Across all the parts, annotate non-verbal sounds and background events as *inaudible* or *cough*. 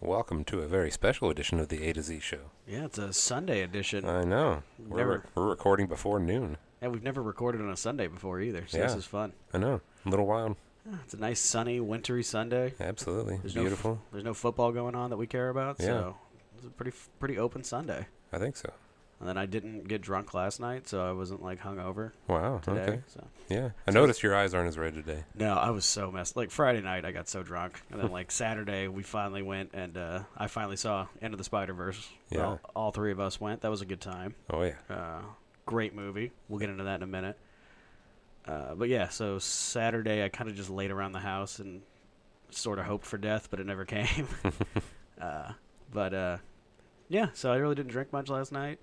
Welcome to a very special edition of the A to Z show. Yeah, it's a Sunday edition. I know. We're, Never- we're recording before noon. and we've never recorded on a Sunday before either, so this Yeah. is fun. I know. A little wild. Yeah, It's a nice sunny, wintry Sunday. Absolutely. There's no f- Beautiful. there's no football going on that we care about, Yeah. so it's a pretty f- pretty open Sunday. I think so. And then I didn't get drunk last night, so I wasn't like hungover Wow. today. Okay. So Yeah. I So- noticed your eyes aren't as red today. no, I was so messed. Like Friday night, I got so drunk, and then like Saturday, we finally went, and uh, I finally saw Into the Spider Verse. Yeah. all, all three of us went. That was a good time. Oh yeah. Uh, great movie. We'll get into that in a minute. Uh, but yeah, so Saturday I kind of just laid around the house and sort of hoped for death, but it never *laughs* came. *laughs* uh, but uh, yeah, so I really didn't drink much last night.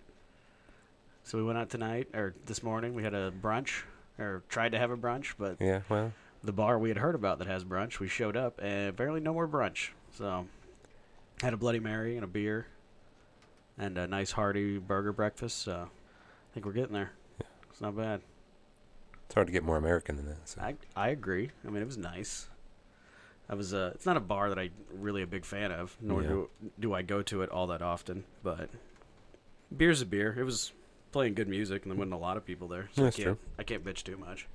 So we went out tonight or this morning. We had a brunch or tried to have a brunch, but Yeah. Well. the bar we had heard about that has brunch, we showed up and apparently no more brunch. So had a Bloody Mary and a beer and a nice hearty burger breakfast. So I think we're getting there. It's not bad. It's hard to get more American than that. So. I I agree. I mean, it was nice. I was uh, it's not a bar that I really a big fan of, nor Yeah. do do I go to it all that often. But beer's a beer. It was playing good music, and there wasn't a lot of people there, so That's I can't true. I can't bitch too much.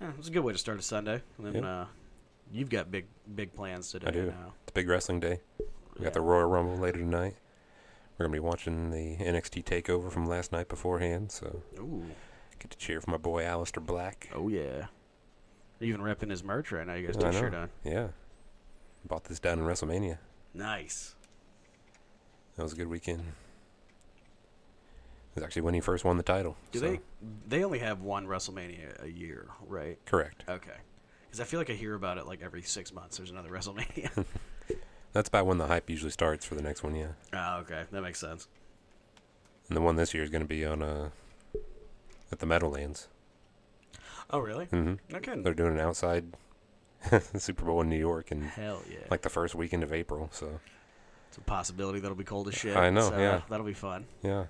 Yeah, it was a good way to start a Sunday. And then Yep. uh, you've got big big plans today. I do. Now. It's a big wrestling day. We Yeah. got the Royal Rumble later tonight. We're gonna be watching the NXT Takeover from last night beforehand, so Ooh, get to cheer for my boy Aleister Black. oh yeah. Even repping his merch right now. You guys t-shirt on. Yeah. Bought this down in WrestleMania. Nice. That was a good weekend. It was actually when he first won the title. Do so- they? They only have one WrestleMania a year, right? Correct. Okay. Because I feel like I hear about it like every six months. There's another *laughs* WrestleMania. *laughs* That's about when the hype usually starts for the next one, yeah. oh, okay, that makes sense. And the one this year is going to be on uh, at the Meadowlands. Oh, really? Mm-hmm. Kidding. They're doing an outside *laughs* Super Bowl in New York and Hell yeah! like the first weekend of April. So it's a possibility that'll be cold as shit. I know, so yeah. That'll be fun. yeah,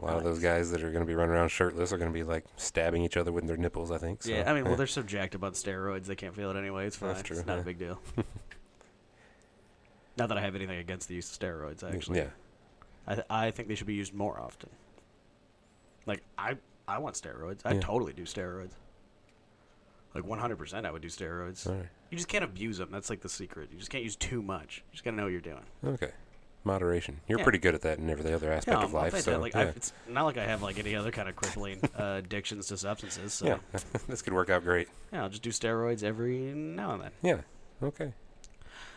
a lot of those guys that are going to be running around shirtless are going to be like stabbing each other with their nipples. I think. So, yeah, I mean, well, *laughs* they're so jacked on steroids, they can't feel it anyway. It's fine. That's true, It's not yeah. a big deal. *laughs* not that I have anything against the use of steroids, mm, actually. yeah, I, th- I think they should be used more often. Like I I want steroids. I Yeah. totally do steroids. Like 100% I would do steroids. all right, You just can't abuse them. That's like the secret. You just can't use too much. You just got to know what you're doing. okay. Moderation. You're Yeah. pretty good at that in every other aspect of life. So. Like yeah. It's not like I have like any other kind of crippling uh, addictions to substances. So yeah, *laughs* this could work out great. yeah, I'll just do steroids every now and then. Yeah. Okay.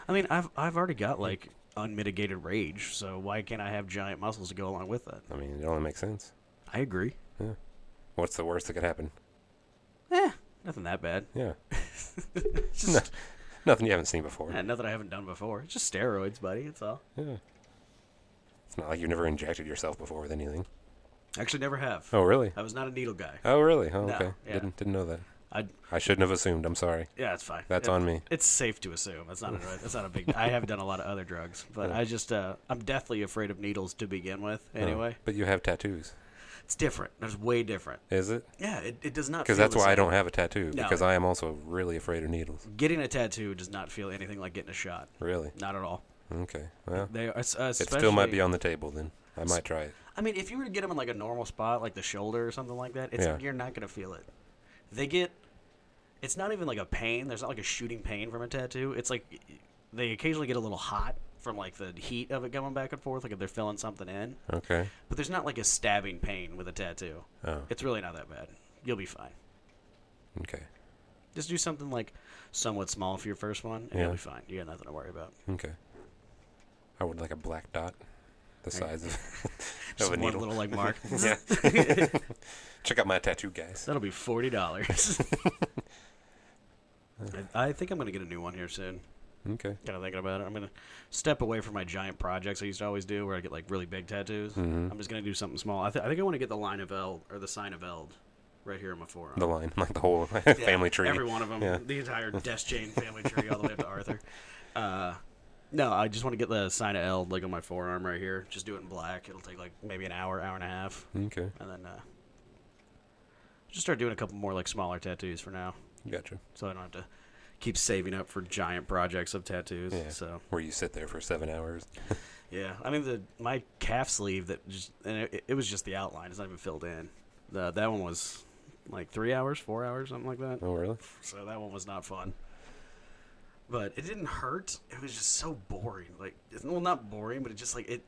I mean, I've I've already got like unmitigated rage, so why can't I have giant muscles to go along with that? I mean, it only makes sense. I agree. Yeah. What's the worst that could happen? Eh, nothing that bad. Yeah. *laughs* It's just Nothing you haven't seen before. yeah, nothing I haven't done before. It's just steroids, buddy. That's all. Yeah. It's not like you've never injected yourself before with anything. Actually, never have. Oh, really? I was not a needle guy. Oh, really? Oh, No, okay. yeah. Didn't didn't know that. I I shouldn't have assumed. I'm sorry. yeah, it's fine. That's It- on me. It's safe to assume. That's not a, *laughs* that's not a big. I have done a lot of other drugs, but. I just uh, I'm deathly afraid of needles to begin with. Oh, Anyway, but you have tattoos. it's different. There's way different. Is it? Yeah, it, it does not. Because feel that's the why I same. don't have a tattoo. No. Because I am also really afraid of needles. Getting a tattoo does not feel anything like getting a shot. Really? Not at all. Okay. Well, They are, uh, it still might be on the table then. I might try it. I mean, if you were to get them in like a normal spot, like the shoulder or something like that, it's Yeah. you're not gonna feel it. They get. It's not even like a pain. There's not like a shooting pain from a tattoo. It's like they occasionally get a little hot from like the heat of it going back and forth, like if they're filling something in. Okay. But there's not like a stabbing pain with a tattoo. Oh. It's really not that bad. You'll be fine. Okay. Just do something like somewhat small for your first one, and Yeah. you'll be fine. You got nothing to worry about. Okay. I would like a black dot, the size of, *laughs* *laughs* of a needle. little like mark. *laughs* yeah. Check out my tattoo, guys. That'll be forty dollars. I, I think I'm gonna get a new one here soon. Okay. Kind of thinking about it. I'm gonna step away from my giant projects I used to always do, where I get like really big tattoos. Mhm. I'm just gonna do something small. I, th- I think I want to get the line of Eld or the sign of Eld right here in my forearm. The line, like the whole family tree. Every one of them. Yeah. The entire Deschain family tree, all the way up to Arthur. Uh, no, I just want to get the sign of Eld like on my forearm right here. Just do it in black. It'll take like maybe an hour, hour and a half, Okay. and then uh, just start doing a couple more like smaller tattoos for now, Gotcha. so I don't have to keep saving up for giant projects of tattoos. Yeah. So Where you sit there for seven hours. *laughs* yeah, I mean the my calf sleeve that just and it, it was just the outline. It's not even filled in. The, that one was like three hours, four hours, something like that. Oh, really? So that one was not fun. But it didn't hurt. It was just so boring. Like, it's- well, not boring, but it just like it.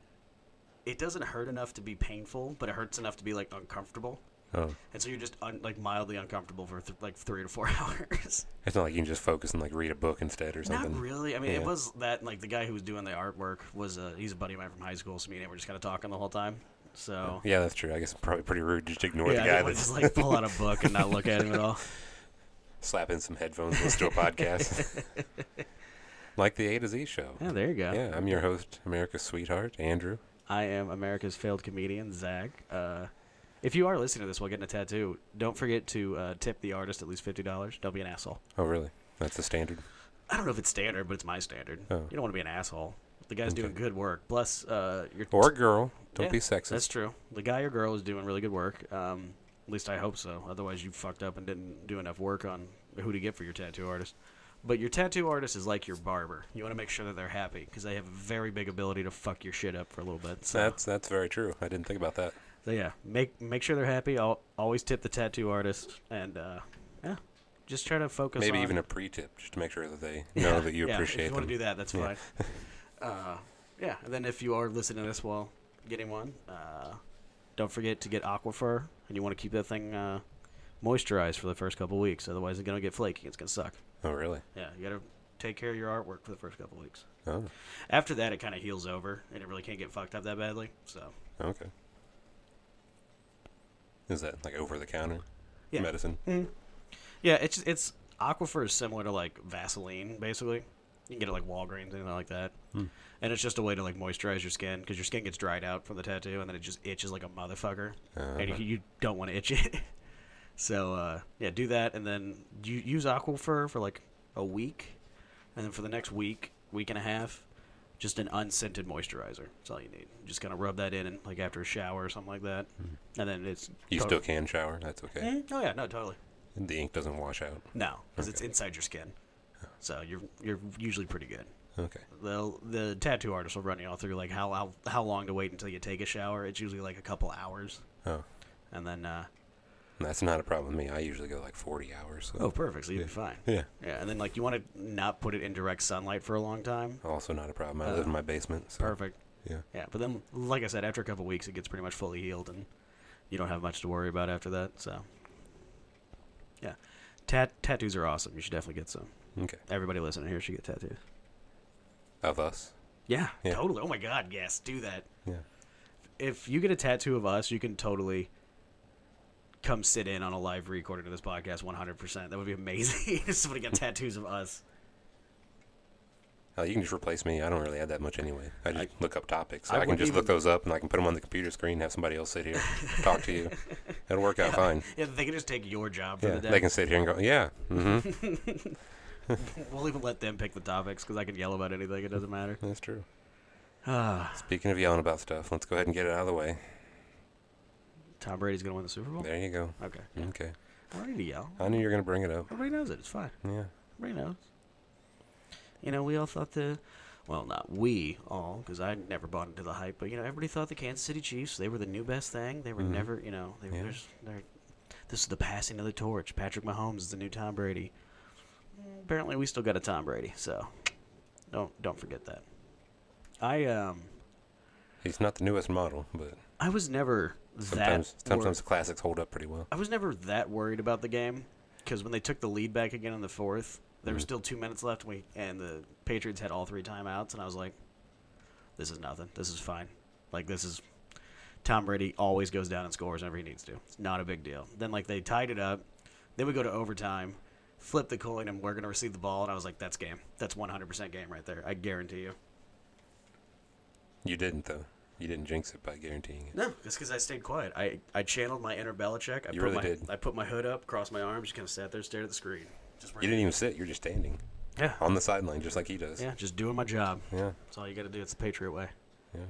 It doesn't hurt enough to be painful, but it hurts enough to be like uncomfortable. Oh, And so you're just un, like mildly uncomfortable for th- like three to four *laughs* hours. it's not like you can just focus and like read a book instead or something. Not really. I mean, it was that like the guy who was doing the artwork was a he's a buddy of mine from high school, so me and him were just kind of talking the whole time. So Yeah, that's true. I guess it's probably pretty rude just to ignore yeah, the guy that's just like pull out a book and not look at him at all. *laughs* slap in some headphones, and listen to a podcast. *laughs* like the A to Z show. Yeah, there you go. Yeah, I'm your host, America's sweetheart, Andrew. I am America's failed comedian, Zach. Uh, if you are listening to this while getting a tattoo, don't forget to uh, tip the artist at least fifty dollars. Don't be an asshole. Oh, really? That's the standard. I don't know if it's standard, but it's my standard. Oh. You don't want to be an asshole. The guy's Okay. doing good work. Plus, uh, you're Or girl. Don't Yeah, be sexist. That's true. The guy or girl is doing really good work. Um, at least I hope so. Otherwise, you fucked up and didn't do enough work on who to get for your tattoo artist. But your tattoo artist is like your barber. You want to make sure that they're happy because they have a very big ability to fuck your shit up for a little bit. So, That's that's very true. I didn't think about that. so yeah, make make sure they're happy. I'll always tip the tattoo artist, and uh, yeah, just try to focus. Maybe on, even a pre-tip just to make sure that they know that you yeah, appreciate If you want to do that, that's Yeah. fine. uh, yeah, and then if you are listening to this while getting one, uh, don't forget to get Aquaphor, and you want to keep that thing uh, moisturized for the first couple weeks. Otherwise, it's gonna get flaky. It's gonna suck. Oh, really? Yeah, you gotta take care of your artwork for the first couple weeks. Oh, After that, it kind of heals over, and it really can't get fucked up that badly. So okay. Is that like over the counter Yeah. medicine? yeah, it's it's Aquaphor is similar to like Vaseline, basically. You can get it like Walgreens, anything like that. Hmm. And it's just a way to like moisturize your skin because your skin gets dried out from the tattoo, and then it just itches like a motherfucker. Uh, and you, you don't want to itch it. *laughs* so uh, yeah, do that, and then you use Aquaphor for like a week, and then for the next week, week and a half, just an unscented moisturizer. That's all you need. Just kind of rub that in, and like after a shower or something like that, and then it's you still can shower. That's okay. Mm, oh yeah, no, totally. The ink doesn't wash out. No, because it's inside your skin, so you're you're usually pretty good. Okay. The the tattoo artist will run you all through like how how how long to wait until you take a shower. It's usually like a couple hours, Oh, and then uh, that's not a problem with me. I usually go like 40 hours. So. oh, perfect. So you'll be fine. Yeah. Yeah, and then like you want to not put it in direct sunlight for a long time. Also not a problem. I Uh, live in my basement. So. Perfect. Yeah. Yeah, but then like I said, after a couple weeks, it gets pretty much fully healed, and you don't have much to worry about after that. So, yeah, Tat- tattoos are awesome. You should definitely get some. Okay. Everybody listening here should get tattoos. Of us. Yeah, Yeah. totally. Oh my god, yes, do that. Yeah. If you get a tattoo of us, you can totally come sit in on a live recording of this podcast 100%. That would be amazing. *laughs* somebody got tattoos of us. Uh, you can just replace me. I don't really add that much anyway. I just I- look up topics. I I, can just look those up and I can put them on the computer screen. Have somebody else sit here, talk to you. *laughs* It'll work out fine. Yeah, they can just take your job for Yeah, the day. they can sit here and go, yeah, mm-hmm. *laughs* We'll even let them pick the topics because I can yell about anything. It doesn't matter. that's true. Ah, *sighs* Speaking of yelling about stuff, let's go ahead and get it out of the way. Tom Brady's going to win the Super Bowl? There you go. Okay. Okay. I don't need to yell. I knew you were going to bring it up. Everybody knows it. It's fine. Yeah. Everybody knows. You know, we all thought the, well, not we all, because I never bought into the hype, but you know, everybody thought the Kansas City Chiefs they were the new best thing. They were Mhm. never, you know, they were Yeah. just, they're, this is the passing of the torch. Patrick Mahomes is the new Tom Brady. Apparently, we still got a Tom Brady, so don't don't forget that. I um He's not the newest model, but I was never sometimes that sometimes wor- the classics hold up pretty well. I was never that worried about the game because when they took the lead back again in the fourth, there were Mhm. still two minutes left, and, we, and the Patriots had all three timeouts, and I was like, "This is nothing. This is fine. Like this is Tom Brady always goes down and scores whenever he needs to. It's not a big deal." Then like they tied it up, then we go to overtime, flip the coin, and we're gonna receive the ball, and I was like, "That's game. That's 100% game right there. I guarantee you." You didn't though. You didn't jinx it by guaranteeing it. No, just because I stayed quiet. I, I channeled my inner Belichick. I You put really my, did. I put my hood up, crossed my arms, just kind of sat there, stared at the screen. Just You didn't even sit. You're just standing Yeah. on the sideline, just like he does. Yeah, just doing my job. Yeah. That's all you got to do. It's the Patriot way. Yeah.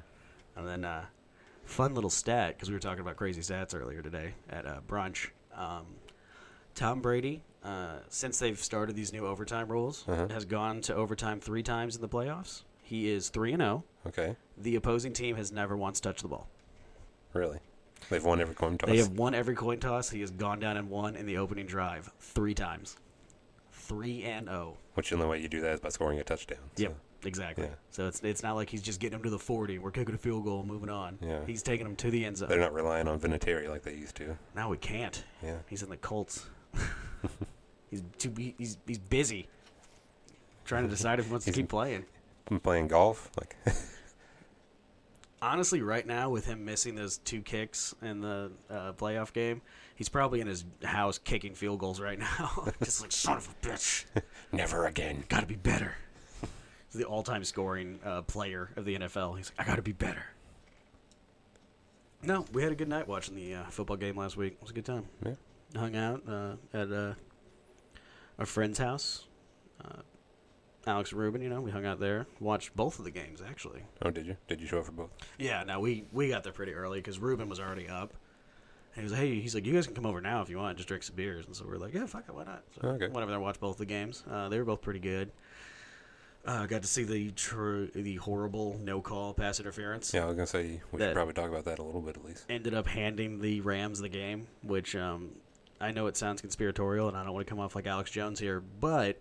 And then, uh, fun little stat because we were talking about crazy stats earlier today at uh, brunch. Um, Tom Brady uh, since they've started these new overtime rules, Uh-huh. has gone to overtime three times in the playoffs. He is three and zero. Okay. The opposing team has never once touched the ball. Really? They've won every coin toss. They have won every coin toss. He has gone down and won in the opening drive three times. Three and zero. Which the only way you do that is by scoring a touchdown. so- Yep, exactly. yeah. So it's it's not like he's just getting him to the forty. We're kicking a field goal, moving on. Yeah. He's taking him to the end zone. They're not relying on Vinatieri like they used to. now we can't. Yeah. He's in the Colts. *laughs* he's too. He's he's busy. Trying to decide if he wants to keep playing. Been playing golf, like *laughs* Honestly, right now with him missing those two kicks in the uh, playoff game, he's probably in his house kicking field goals right now. *laughs* just like son of a bitch. *laughs* never again. Got to be better. He's the all-time scoring uh, player of the NFL. He's like, I got to be better. No, we had a good night watching the uh, football game last week. It was a good time. Yeah. Hung out uh, at uh, our friend's house. Alex Rubin, you know, we hung out there. Watched both of the games actually. Oh, did you? Did you show up for both? Yeah, no, we we got there pretty early because Ruben was already up. And he was like, hey, he's like, you guys can come over now if you want, just drink some beers. And so we are like, yeah, fuck it, why not? So Okay. went over there and watched both of the games. Uh, they were both pretty good. Uh, got to see the tr- the horrible no call pass interference. Yeah, I was gonna say we should probably talk about that a little bit at least. Ended up handing the Rams the game, which um, I know it sounds conspiratorial, and I don't want to come off like Alex Jones here, but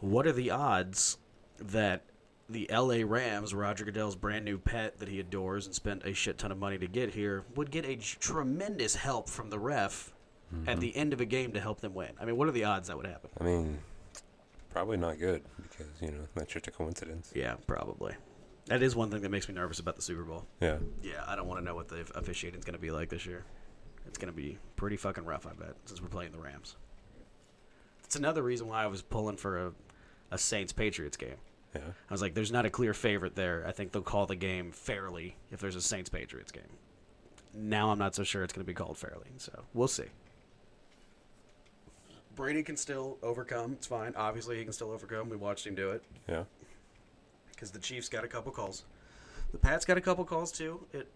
what are the odds that the LA Rams, Roger Goodell's brand new pet that he adores and spent a shit ton of money to get here, would get a tremendous help from the ref at mm-hmm. the end of a game to help them win? I mean, what are the odds that would happen? I mean, probably not good because you know that's just a coincidence. Yeah, probably. That is one thing that makes me nervous about the Super Bowl. Yeah. Yeah, I don't want to know what the officiating is going to be like this year. It's going to be pretty fucking rough, I bet, since we're playing the Rams. It's another reason why I was pulling for a, a Saints Patriots game. Yeah. I was like, there's not a clear favorite there. I think they'll call the game fairly if there's a Saints Patriots game. Now I'm not so sure it's going to be called fairly, so we'll see. Brady can still overcome. It's fine. Obviously, he can still overcome. We watched him do it Yeah. because the Chiefs got a couple calls. The Pats got a couple calls too. It,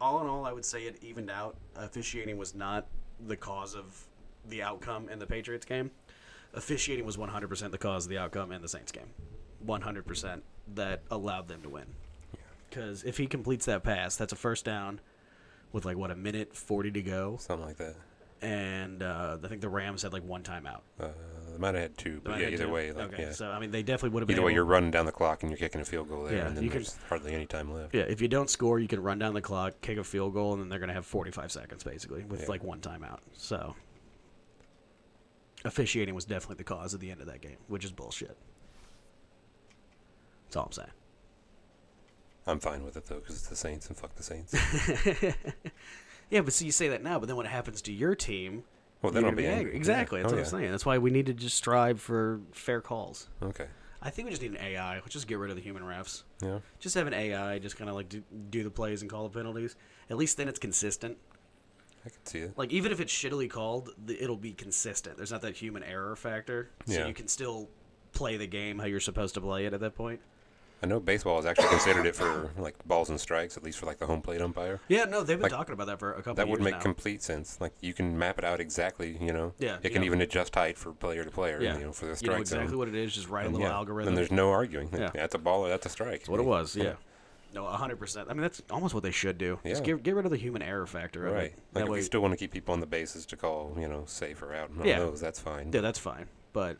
all in all, I would say it evened out. Officiating was not the cause of the outcome in the Patriots game. Officiating was 100% the cause of the outcome in the Saints game. 100% that allowed them to win. Because if he completes that pass, that's a first down with like what a minute 40 to go, Something like that. and uh, I think the Rams had like one timeout. Uh, they might have had two, but yeah, either two. way, like okay, yeah. so I mean, they definitely would have been. Either way, you're running down the clock and you're kicking a field goal there, Yeah, and then you can- there's hardly any time left. Yeah, if you don't score, you can run down the clock, kick a field goal, and then they're going to have 45 seconds basically with Yeah. like one timeout. So officiating was definitely the cause of the end of that game, which is bullshit. That's all I'm saying. I'm fine with it though, because it's the Saints and fuck the Saints. *laughs* Yeah, but see, you say that now, but then when it happens to your team, Well, then I'll be angry. Exactly. Yeah. That's Oh, what yeah. I'm saying. That's why we need to just strive for fair calls. Okay. I think we just need an AI. Let's just get rid of the human refs. Yeah. Just have an AI just kind of like do, do the plays and call the penalties. At least then it's consistent. I can see it. like even if it's shittily called, it'll be consistent. There's not that human error factor, so Yeah. you can still play the game how you're supposed to play it at that point. I know baseball has actually considered it for like balls and strikes, at least for like the home plate umpire. Yeah, no, they've been Like, talking about that for a couple. That would make now. complete sense. Like you can map it out exactly. You know. Yeah, It can even adjust height for player to player. yeah, You know, for the you strike know exactly zone. what it is. Just write a little yeah, algorithm. And there's no arguing. Yeah. That's a ball or that's a strike. That's what it was. Yeah. No, hundred percent. I mean, that's almost what they should do. Just Yeah. get get rid of the human error factor. Of Right. It. Like That if way, you still want to keep people on the bases to call, you know, safe or out on Yeah. those, that's fine. yeah, that's fine. But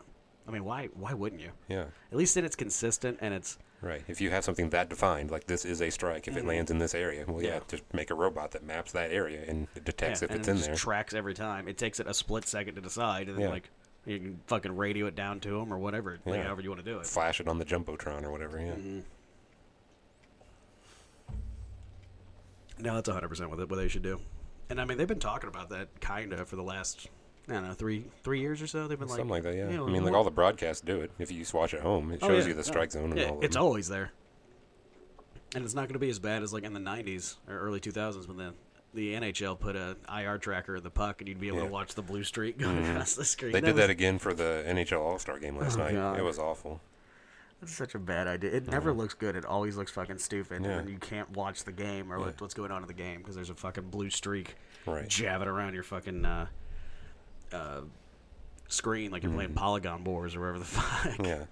I mean, why why wouldn't you? Yeah. At least then it's consistent and it's Right. If you have something that defined, like this is a strike, if it lands in this area, well, yeah, Mm-hmm. Yeah. just make a robot that maps that area and it detects if and it's it in just there. tracks every time. It takes it a split second to decide, and then Yeah. like you can fucking radio it down to them or whatever, like, Yeah. however you want to do it. Flash it on the jumbotron or whatever. Yeah. No, that's 100 percent what they- what they should do. And I mean, they've been talking about that kind of for the last I don't know three three years or so. They've been like Something like that. Yeah. you know, I mean, like all the broadcasts do it. If you just watch at home, it Oh, shows yeah, you the no. strike zone and Yeah, all. of it's them. always there. And it's not going to be as bad as like in the 90s or early 2000s when the the NHL put a IR tracker in the puck and you'd be able Yeah. to watch the blue streak *laughs* going mm-hmm. across the screen. They did was- that again for the NHL All Star game last Oh, night. God. It was awful. That's such a bad idea. It never looks good. It always looks fucking stupid, Yeah. and then you can't watch the game or what, what's going on in the game because there's a fucking blue streak Right. jabbing around your fucking uh, uh, screen like you're playing Mhm. Polygon Wars or whatever the *laughs* fuck. Yeah.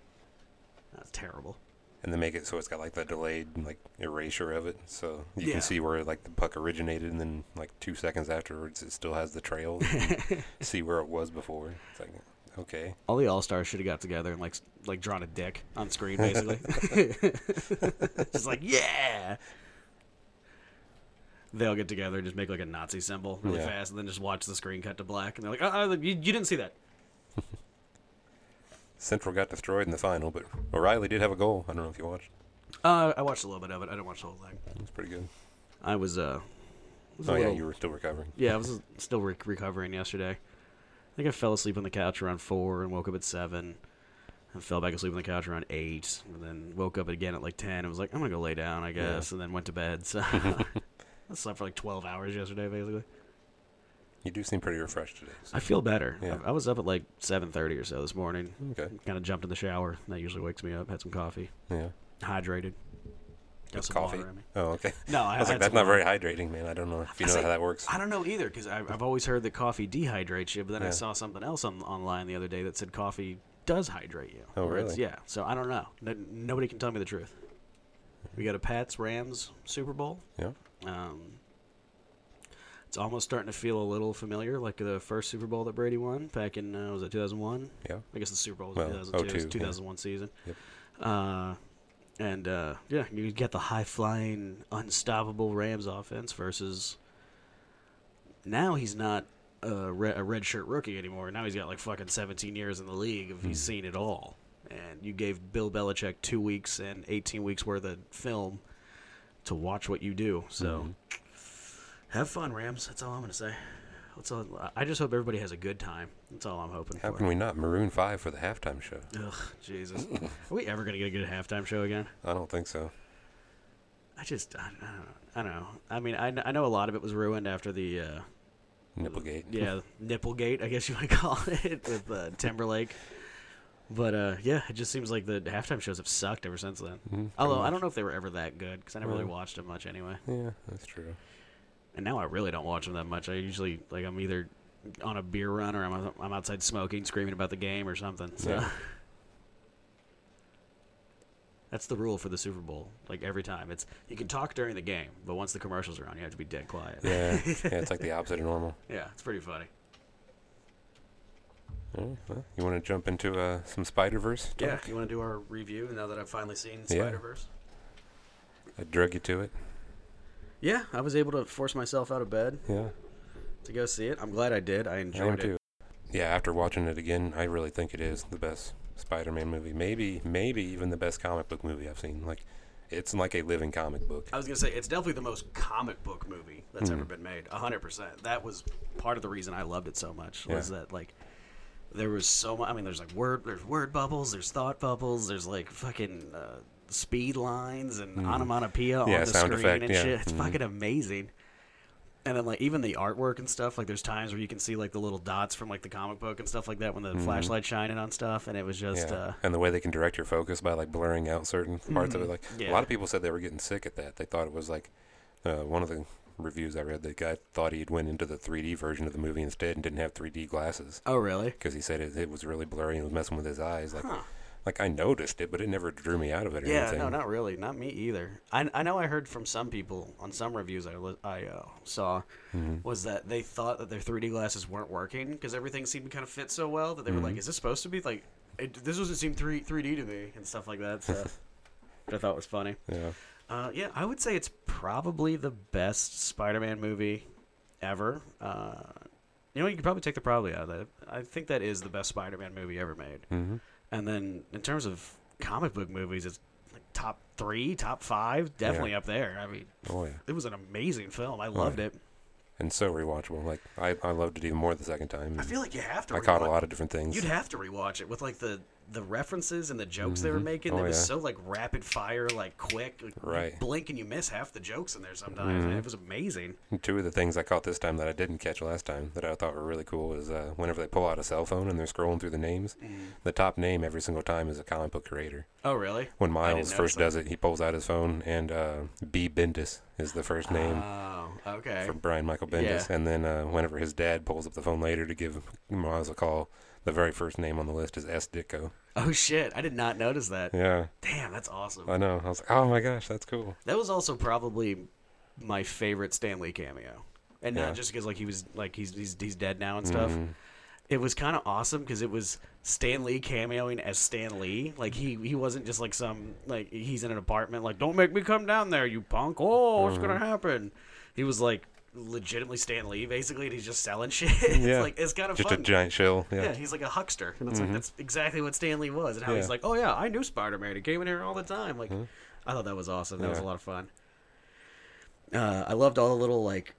That's terrible. And they make it so it's got like the delayed like erasure of it, so you Yeah. can see where like the puck originated, and then like two seconds afterwards, it still has the trail. You can *laughs* see where it was before. It's like, okay, All the All Stars should have got together and like like drawn a dick on screen, basically. *laughs* just like yeah. They'll get together and just make like a Nazi symbol really Yeah. fast, and then just watch the screen cut to black, and they're like, "Oh, you, you didn't see that." *laughs* Central got destroyed in the final, but O'Reilly did have a goal. I don't know if you watched. Uh, I watched a little bit of it. I didn't watch the whole thing. It was pretty good. I was uh. was Oh yeah, you were still recovering. Yeah, I was still re- recovering yesterday. I think I fell asleep on the couch around four and woke up at seven, and fell back asleep on the couch around eight, and then woke up again at like ten and was like, I'm gonna go lay down, I Yeah. guess, and then went to bed. So *laughs* I slept for like twelve hours yesterday, basically. You do seem pretty refreshed today. so- I feel better. Yeah. I, I was up at like seven thirty or so this morning. Okay. Kind of jumped in the shower. That usually wakes me up. Had some coffee, Yeah. hydrated. With coffee? water in me. Oh, okay. *laughs* No, I, I was like, that's not water. very hydrating, man. I don't know if you I know how that works. I don't know either because I've, I've always heard that coffee dehydrates you, but then I saw something else on, online the other day that said coffee does hydrate you. Oh, really? Yeah. So I don't know. No, nobody can tell me the truth. We got a Pats Rams Super Bowl. Yeah. Um, it's almost starting to feel a little familiar, like the first Super Bowl that Brady won back in uh, was it 2001? Yeah. I guess the Super Bowl was Well, 2002. It was 02, yeah. 2001 season. Yep. Uh, and uh, yeah, you get the high flying, unstoppable Rams offense versus. Now he's not a, re- a red shirt rookie anymore. Now he's got like fucking 17 years in the league. If he's Hmm. seen it all, and you gave Bill Belichick two weeks and 18 weeks worth of film to watch what you do. So Mhm. have fun, Rams. That's all I'm gonna say. That's all. I just hope everybody has a good time. That's all I'm hoping How for. can we not Maroon Five for the halftime show? Ugh, Jesus. Are we ever gonna get a good halftime show again? I don't think so. I just, I, I don't know. I don't know. I mean, I, I know a lot of it was ruined after the, uh, Nipplegate. yeah, Nipplegate, I guess you might *laughs* call it, with uh, Timberlake. But uh, yeah, it just seems like the halftime shows have sucked ever since then. Pretty Although I don't know if they were ever that good because I never really watched them much anyway. Yeah, that's true. And now I really don't watch them that much. I usually like I'm either on a beer run or I'm I'm outside smoking, screaming about the game or something. So Yeah. *laughs* that's the rule for the Super Bowl. Like every time, it's you can talk during the game, but once the commercials are on, you have to be dead quiet. Yeah, *laughs* yeah, it's like the opposite of normal. yeah, it's pretty funny. Well, you want to jump into uh, some Spider Verse? Yeah, you want to do our review now that I've finally seen Yeah. Spider Verse? I drug you to it. Yeah, I was able to force myself out of bed Yeah, to go see it. I'm glad I did. I I enjoyed it. too. Yeah, after watching it again, I really think it is the best Spider-Man movie. Maybe, maybe even the best comic book movie I've seen. Like, it's like a living comic book. I was gonna say it's definitely the most comic book movie that's ever Mhm. been made. hundred percent. That was part of the reason I loved it so much. Was Yeah. that like there was so much. I mean, there's like word, there's word bubbles, there's thought bubbles, there's like fucking uh, speed lines and Mhm. onomatopoeia Yeah, on the sound screen effect, and yeah. shit. It's Mhm. fucking amazing. And then like even the artwork and stuff. Like there's times where you can see like the little dots from like the comic book and stuff like that when the Mhm. flashlight's shining on stuff, and it was just. yeah, Uh, and the way they can direct your focus by like blurring out certain parts of Mhm. it. Like Yeah. a lot of people said they were getting sick at that. They thought it was like uh, one of the reviews I read. The guy thought he'd went into the 3D version of the movie instead and didn't have 3D glasses oh really? because he said it, it was really blurry and was messing with his eyes. Like, Huh. Like I noticed it, but it never drew me out of it or Yeah, anything. no, not really, not me either. I, I know I heard from some people on some reviews I I uh, saw Mhm. was that they thought that their 3D glasses weren't working because everything seemed to kind of fit so well that they were like, Mhm. "Is this supposed to be like it, this doesn't seem 3 3D to me?" and stuff like that. So *laughs* which I thought was funny. Yeah. Uh, yeah, I would say it's probably the best Spider-Man movie ever. Uh, you know, you could probably take the probably out of that. I think that is the best Spider-Man movie ever made. hmm And then in terms of comic book movies, it's like top three, top five, definitely up there. I mean, Oh yeah. it was an amazing film. I oh, loved yeah. it. And so rewatchable. Like I, I loved it even more the second time. I feel like you have to. I caught a lot of different things. You'd have to rewatch it with like the the references and the jokes they were Mhm. making. Oh, it was yeah. so like rapid fire, like quick. Like, you Right. blink and you miss half the jokes in there sometimes. Mhm. and it was amazing. Two of the things I caught this time that I didn't catch last time that I thought were really cool is uh, whenever they pull out a cell phone and they're scrolling through the names, the top name every single time is a comic book creator. Oh, really? When Miles first does it, he pulls out his phone and uh, B. Bendis is the first name Oh, okay. for Brian Michael Bendis. Yeah. And then uh, whenever his dad pulls up the phone later to give Miles a call, The very first name on the list is S. Ditko. Oh shit! I did not notice that. Yeah, Damn, that's awesome. I know. I was like, oh my gosh, that's cool. That was also probably my favorite Stan Lee cameo, and Yeah. not just because like he was like he's he's he's dead now and stuff. Mhm. It was kind of awesome because it was Stan Lee cameoing as Stan Lee. Like he he wasn't just like some like he's in an apartment like don't make me come down there you punk. Oh, what's Mm-hmm. gonna happen? He was like legitimately Stan Lee basically, and he's just selling *laughs* shit. it's Yeah. like it's kind of Just fun. a giant shill. Yeah. Yeah, he's like a huckster, and it's like that's exactly what Stan Lee was, and how he's like, "Oh yeah, I knew Spider Man. He came in here all the time." Like, I thought that was awesome. That was a lot of fun. Uh, I loved all the little like.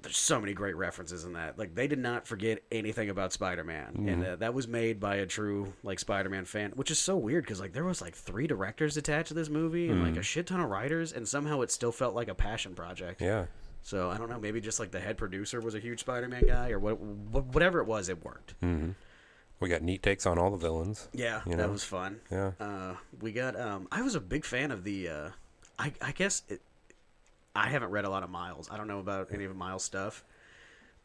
There's so many great references in that. Like they did not forget anything about Spider Man, and uh, that was made by a true like Spider Man fan, which is so weird because like there was like three directors attached to this movie and like a shit ton of writers, and somehow it still felt like a passion project. Yeah. So I don't know, maybe just like the head producer was a huge Spider Man guy, or what, wh- whatever it was, it worked. hmm We got neat takes on all the villains. Yeah, You that was fun. Yeah. Uh, we got. Um, I was a big fan of the. Uh, I, I guess it, I haven't read a lot of Miles. I don't know about any of Miles stuff,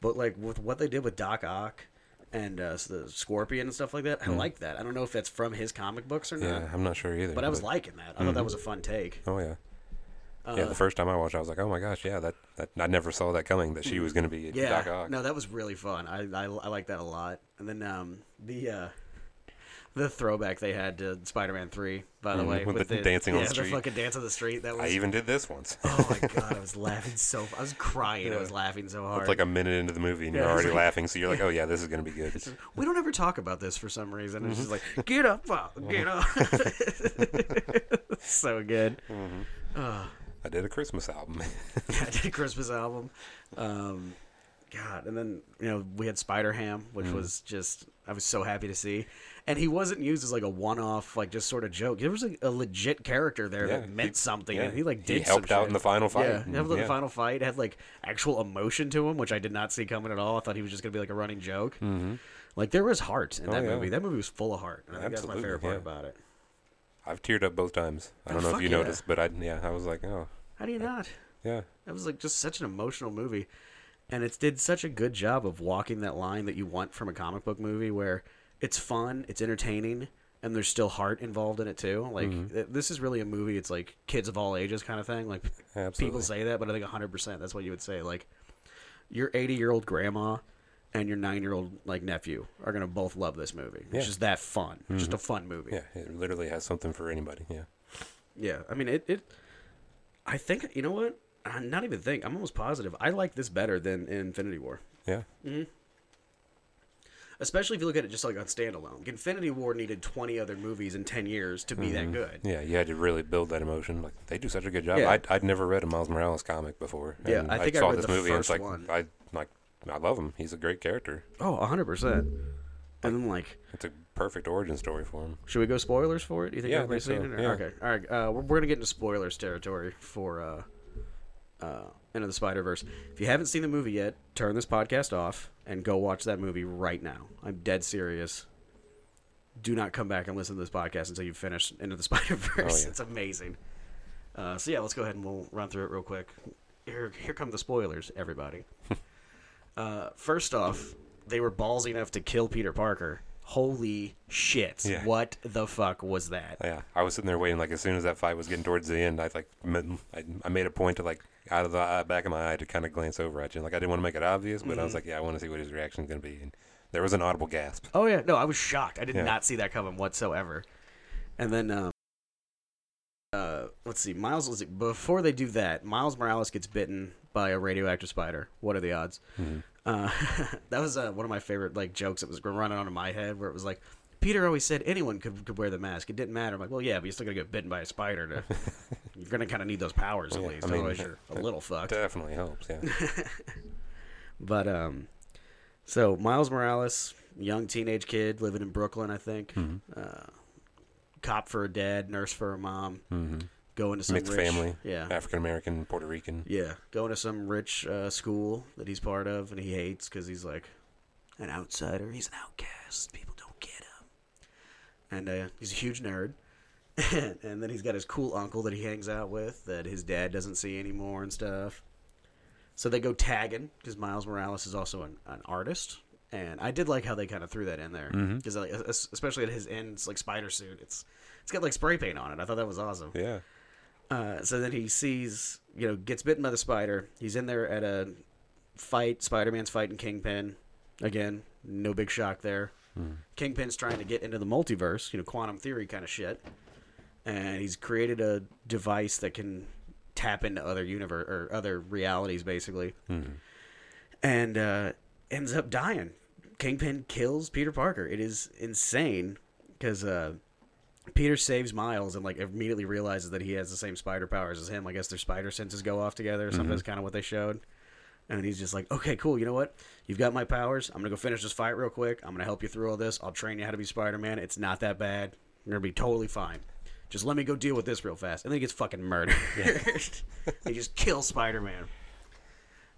but like with what they did with Doc Ock and uh, the Scorpion and stuff like that, I like that. I don't know if that's from his comic books or not. Yeah, I'm not sure either. but I was liking that. I thought that was a fun take. oh yeah. Uh, yeah, the first time I watched, it, I was like, "Oh my gosh, yeah, that, that I never saw that coming. That she was going to be Mm. yeah, Doc Ock." no, that was really fun. I I, I like that a lot. And then um, the. Uh, the throwback they had to Spider-Man Three, by the Mhm, way, with the dancing on the street. the fucking dance on the street. That was I even did this once. Oh my *laughs* god, I was laughing so. I was crying. I was laughing so hard. It's like a minute into the movie and you're Yeah, already like- laughing, so you're like, *laughs* "Oh yeah, this is going to be good." we don't ever talk about this for some reason. It's just Mm-hmm. like, get up, get up. *laughs* so good. I did a Christmas album. *laughs* I did a Christmas album. Um, God, and then you know we had Spider Ham, which Mm. was just I was so happy to see. And he wasn't used as like a one-off, like just sort of joke. There was a, a legit character there Yeah, that meant he- something, yeah, and he like did. he helped out shit. in the final fight. Yeah, he helped in Yeah. the final fight. Had like actual emotion to him, which I did not see coming at all. I thought he was just gonna be like a running joke. Mm-hmm. Like there was heart in Oh, that movie. That movie was full of heart. And I think that's my favorite part about it. I've teared up both times. I Oh, don't know if you yeah. noticed, but I yeah, I was like, "Oh, How do you not? yeah." That was like just such an emotional movie, and it did such a good job of walking that line that you want from a comic book movie, where it's fun, it's entertaining, and there's still heart involved in it too. Like Mm-hmm. this is really a movie. It's like kids of all ages kind of thing. Like Absolutely. people say that, but I think 100 percent that's what you would say. Like your 80 year old grandma and your nine year old like nephew are gonna both love this movie. It's Yeah. Mm-hmm. just that fun. It's just a fun movie. Yeah, it literally has something for anybody. Yeah. Yeah, I mean it. it I think you know what? I'm not even think. I'm almost positive. I like this better than Infinity War, Yeah. especially if you look at it just like on standalone. Infinity War needed 20 other movies in 10 years to be that good. Yeah, you had to really build that emotion. Like they do such a good job. Yeah. I'd, I'd never read a Miles Morales comic before. Yeah, I think I saw read this the movie and it's first like one. I like I love him. He's a great character. Oh, 100 percent. And then like, It's a perfect origin story for him. should we go spoilers for it? You think Yeah, I everybody's think seen so, it? Or- yeah. Okay, all right. Uh, we're, we're gonna get into spoilers territory for uh, uh, Into the Spider Verse. If you haven't seen the movie yet, turn this podcast off and go watch that movie right now. I'm dead serious. Do not come back and listen to this podcast until you finish Into the *laughs* Spider Verse. Oh, yeah. It's amazing. Uh, so yeah, let's go ahead and we'll run through it real quick. Here, here come the spoilers, everybody. *laughs* uh, first off, they were ballsy enough to kill Peter Parker. Holy shit! Yeah. What the fuck was that? Yeah, I was sitting there waiting. Like as soon as that fight was getting towards the end, I like I made a point to like out of the eye, back of my eye to kind of glance over at you. Like I didn't want to make it obvious, but I Mm-hmm. was like, yeah, I want to see what his reaction's going to be. And there was an audible gasp. Oh yeah, no, I was shocked. I did Yeah. not see that coming whatsoever. And then, um, uh, let's see, Miles. Let's see, before they do that, Miles Morales gets bitten by a radioactive spider. What are the odds? Uh, *laughs* that was uh, one of my favorite like jokes that was running on in my head, where it was like. Peter always said anyone could, could wear the mask. It didn't matter. I'm like, well, yeah, but you're still gonna get bitten by a spider. To, *laughs* you're gonna kind of need those powers at Yeah, least. I mean, Otherwise, you're a little fucked. Definitely helps. Yeah. *laughs* But um, so Miles Morales, young teenage kid living in Brooklyn, I think. Mm-hmm. Uh, cop for a dad, nurse for a mom. hmm Going to some Mixed rich, family. Yeah, African American, Puerto Rican. yeah. Going to some rich uh, school that he's part of, and he hates because he's like an outsider. He's an outcast. People don't get him. And uh, he's a huge nerd. *laughs* and then he's got his cool uncle that he hangs out with that his dad doesn't see anymore and stuff. So they go tagging because Miles Morales is also an, an artist and I did like how they kind of threw that in there because, like, especially at his ends, like spider suit, it's it's got like spray paint on it. I thought that was awesome. Yeah. Uh, so then he sees, you know, gets bitten by the spider. He's in there at a fight. Spider Man's fighting Kingpin. Again, no big shock there. Kingpin's trying to get into the multiverse, you know, quantum theory kind of shit. And he's created a device that can tap into other universe or other realities, basically. And uh, ends up dying. Kingpin kills Peter Parker. It is insane because uh, Peter saves Miles and like immediately realizes that he has the same spider powers as him. I guess their spider senses go off together. Or something that's kind of what they showed. And he's just like, okay, cool. You know what? You've got my powers. I'm gonna go finish this fight real quick. I'm gonna help you through all this. I'll train you how to be Spider Man. It's not that bad. You're gonna be totally fine. Just let me go deal with this real fast. And then he gets fucking murdered. *laughs* he just kills Spider Man.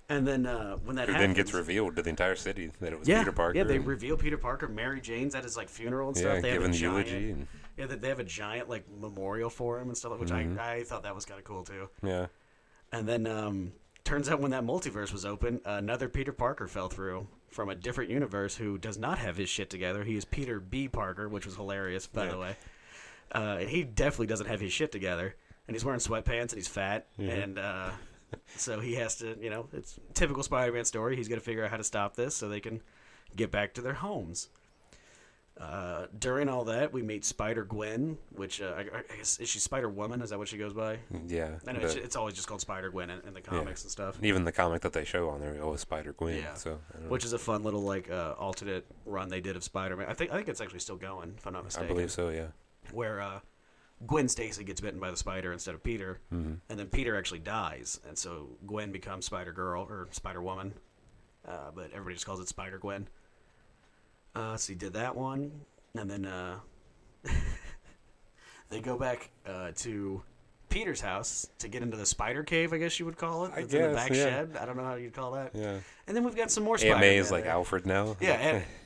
And then uh, when that It happens, then gets revealed to the entire city that it was yeah, Peter Parker. yeah, they and- reveal Peter Parker. Mary Jane's at his like funeral and stuff. yeah. They have a the giant, eulogy. And, Yeah, they they have a giant like memorial for him and stuff, which Mm-hmm. I I thought that was kind of cool too. yeah. And then um, turns out when that multiverse was open, another Peter Parker fell through from a different universe who does not have his shit together. He is Peter B. Parker, which was hilarious, by Yeah. the way. Uh, and he definitely doesn't have his shit together. And he's wearing sweatpants and he's fat. And uh, so he has to, you know, it's typical Spider Man story. He's got to figure out how to stop this so they can get back to their homes. Uh, during all that, we meet Spider Gwen, which uh, I, I guess is she Spider Woman? Is that what she goes by? Yeah. I know it's, it's always just called Spider Gwen in, in the comics and stuff, even the comic that they show on there, oh, Spider Gwen. Yeah. So which is a fun little like uh, alternate run they did of Spider Man. I think I think it's actually still going, if I'm not mistaken. I believe so. Yeah. Where uh, Gwen Stacy gets bitten by the spider instead of Peter, Mhm. and then Peter actually dies, and so Gwen becomes Spider Girl or Spider Woman, uh, but everybody just calls it Spider Gwen. Uh, so he did that one, and then uh, *laughs* they go back uh, to Peter's house to get into the spider cave, I guess you would call it. It's in the guess, back yeah. shed. I don't know how you'd call that. Yeah. And then we've got some more Spider May is like Alfred now. Yeah,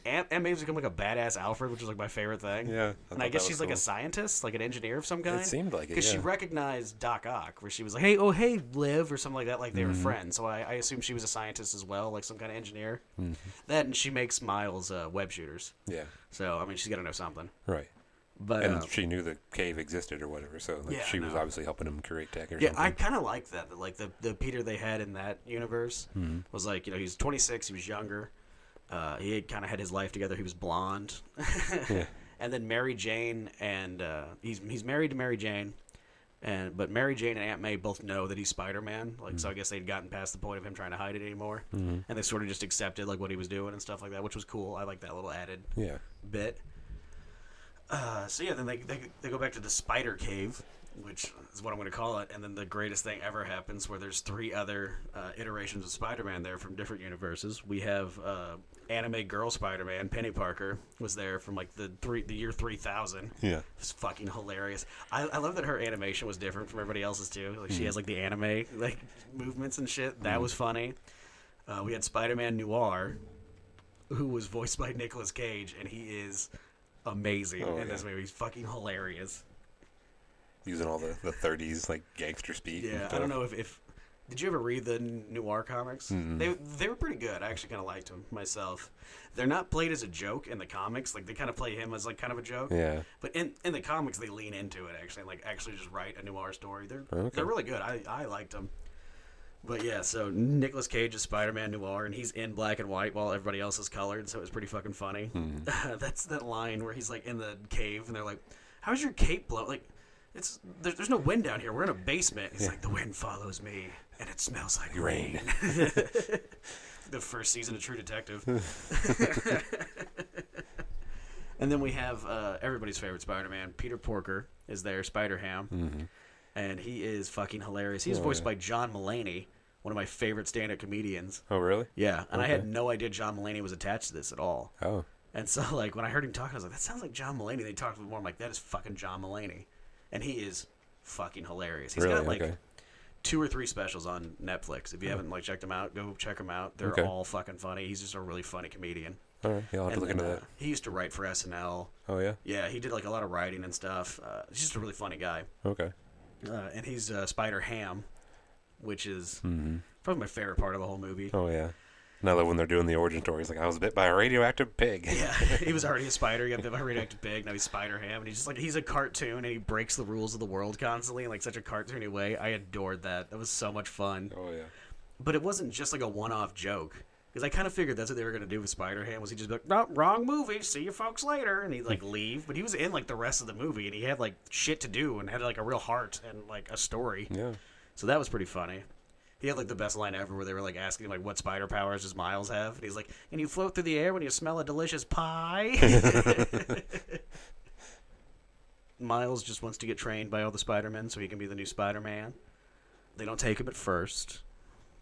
and, Aunt *laughs* May's become like a badass Alfred, which is like my favorite thing. Yeah, I and I thought guess that she's was like a cool. scientist, like an engineer of some kind. It seemed like it. because Yeah. she recognized Doc Ock, where she was like, "Hey, oh hey, Liv," or something like that. Like they were Mm-hmm. friends, so I, I assume she was a scientist as well, like some kind of engineer. Mm-hmm. That and she makes Miles uh, web shooters, yeah. so I mean she's got to know something. Right. But And uh, she knew the cave existed or whatever, so like, Yeah, she was obviously helping him create tech or yeah, something. I kind of like that. Like the the Peter they had in that universe Mm-hmm. was like you know he's 26, he was younger. Uh, he had kind of had his life together. He was blonde. *laughs* Yeah. and then Mary Jane and uh, he's he's married to Mary Jane, and but Mary Jane and Aunt May both know that he's Spider Man. Like so, I guess they'd gotten past the point of him trying to hide it anymore, and they sort of just accepted like what he was doing and stuff like that, which was cool. I like that little added Yeah. bit. Uh, so yeah, then they, they they go back to the Spider Cave, which is what I'm going to call it, and then the greatest thing ever happens, where there's three other uh, iterations of Spider-Man there from different universes. We have uh, anime girl Spider-Man, Peni Parker, was there from like the three the year 3000. Yeah. It's fucking hilarious. I, I love that her animation was different from everybody else's too. Like she has like the anime like movements and shit. That was funny. Uh, we had Spider-Man Noir, who was voiced by Nicolas Cage, and he is amazing Oh, in yeah. this movie. He's fucking hilarious. Using all the, the 30s like gangster speak. Yeah, I don't know if, if did you ever read the Noir comics? Mm-mm. They they were pretty good. I actually kind of liked them myself. They're not played as a joke in the comics. Like they kind of play him as like kind of a joke. Yeah. But in, in the comics, they lean into it actually, like actually just write a noir story. They're Okay. they're really good. I, I liked them. But yeah, so Nicolas Cage is Spider-Man Noir, and he's in black and white while everybody else is colored. So it was pretty fucking funny. *laughs* That's that line where he's like in the cave, and they're like, "How's your cape blow?" Like, it's there, there's no wind down here. We're in a basement. He's like, "The wind follows me, and it smells like rain." *laughs* The first season of True Detective. *laughs* and then we have uh, everybody's favorite Spider-Man, Peter Porker, is there, Spider-Ham, and he is fucking hilarious. He's Oh, voiced by John Mulaney, one of my favorite stand-up comedians. Oh, really? Yeah, and I had no idea John Mulaney was attached to this at all. Oh. And so, *laughs* like, when I heard him talk, I was like, that sounds like John Mulaney. They talked a little more. I'm like, that is fucking John Mulaney. And he is fucking hilarious. He's really? got, like, okay. two or three specials on Netflix. If you haven't, like, checked them out, go check them out. They're Okay. all fucking funny. He's just a really funny comedian. All right. Yeah, I'll have to And look then, into uh, that. he used to write for SNL. Oh, yeah? Yeah, he did, like, a lot of writing and stuff. Uh, he's just a really funny guy. Okay. Uh, and he's uh, Spider Ham, which is Mm-hmm. probably my favorite part of the whole movie. Oh, yeah. I love when they're doing the origin story. He's like, I was bit by a radioactive pig. Yeah, *laughs* *laughs* he was already a spider. He got bit by a radioactive pig. Now he's Spider Ham, and he's just like he's a cartoon, and he breaks the rules of the world constantly in like such a cartoony way. I adored that. That was so much fun. oh yeah. But it wasn't just like a one-off joke. Because I kind of figured that's what they were gonna do with Spider Ham. Was he just be like, no, wrong movie. See you folks later, and he'd like hmm. leave. But he was in like the rest of the movie, and he had like shit to do, and had like a real heart and like a story. Yeah. So that was pretty funny. He had like the best line ever, where they were like asking him like what spider powers does Miles have, and he's like, "And you float through the air when you smell a delicious pie." *laughs* Miles just wants to get trained by all the Spider-Men so he can be the new Spider-Man. They don't take him at first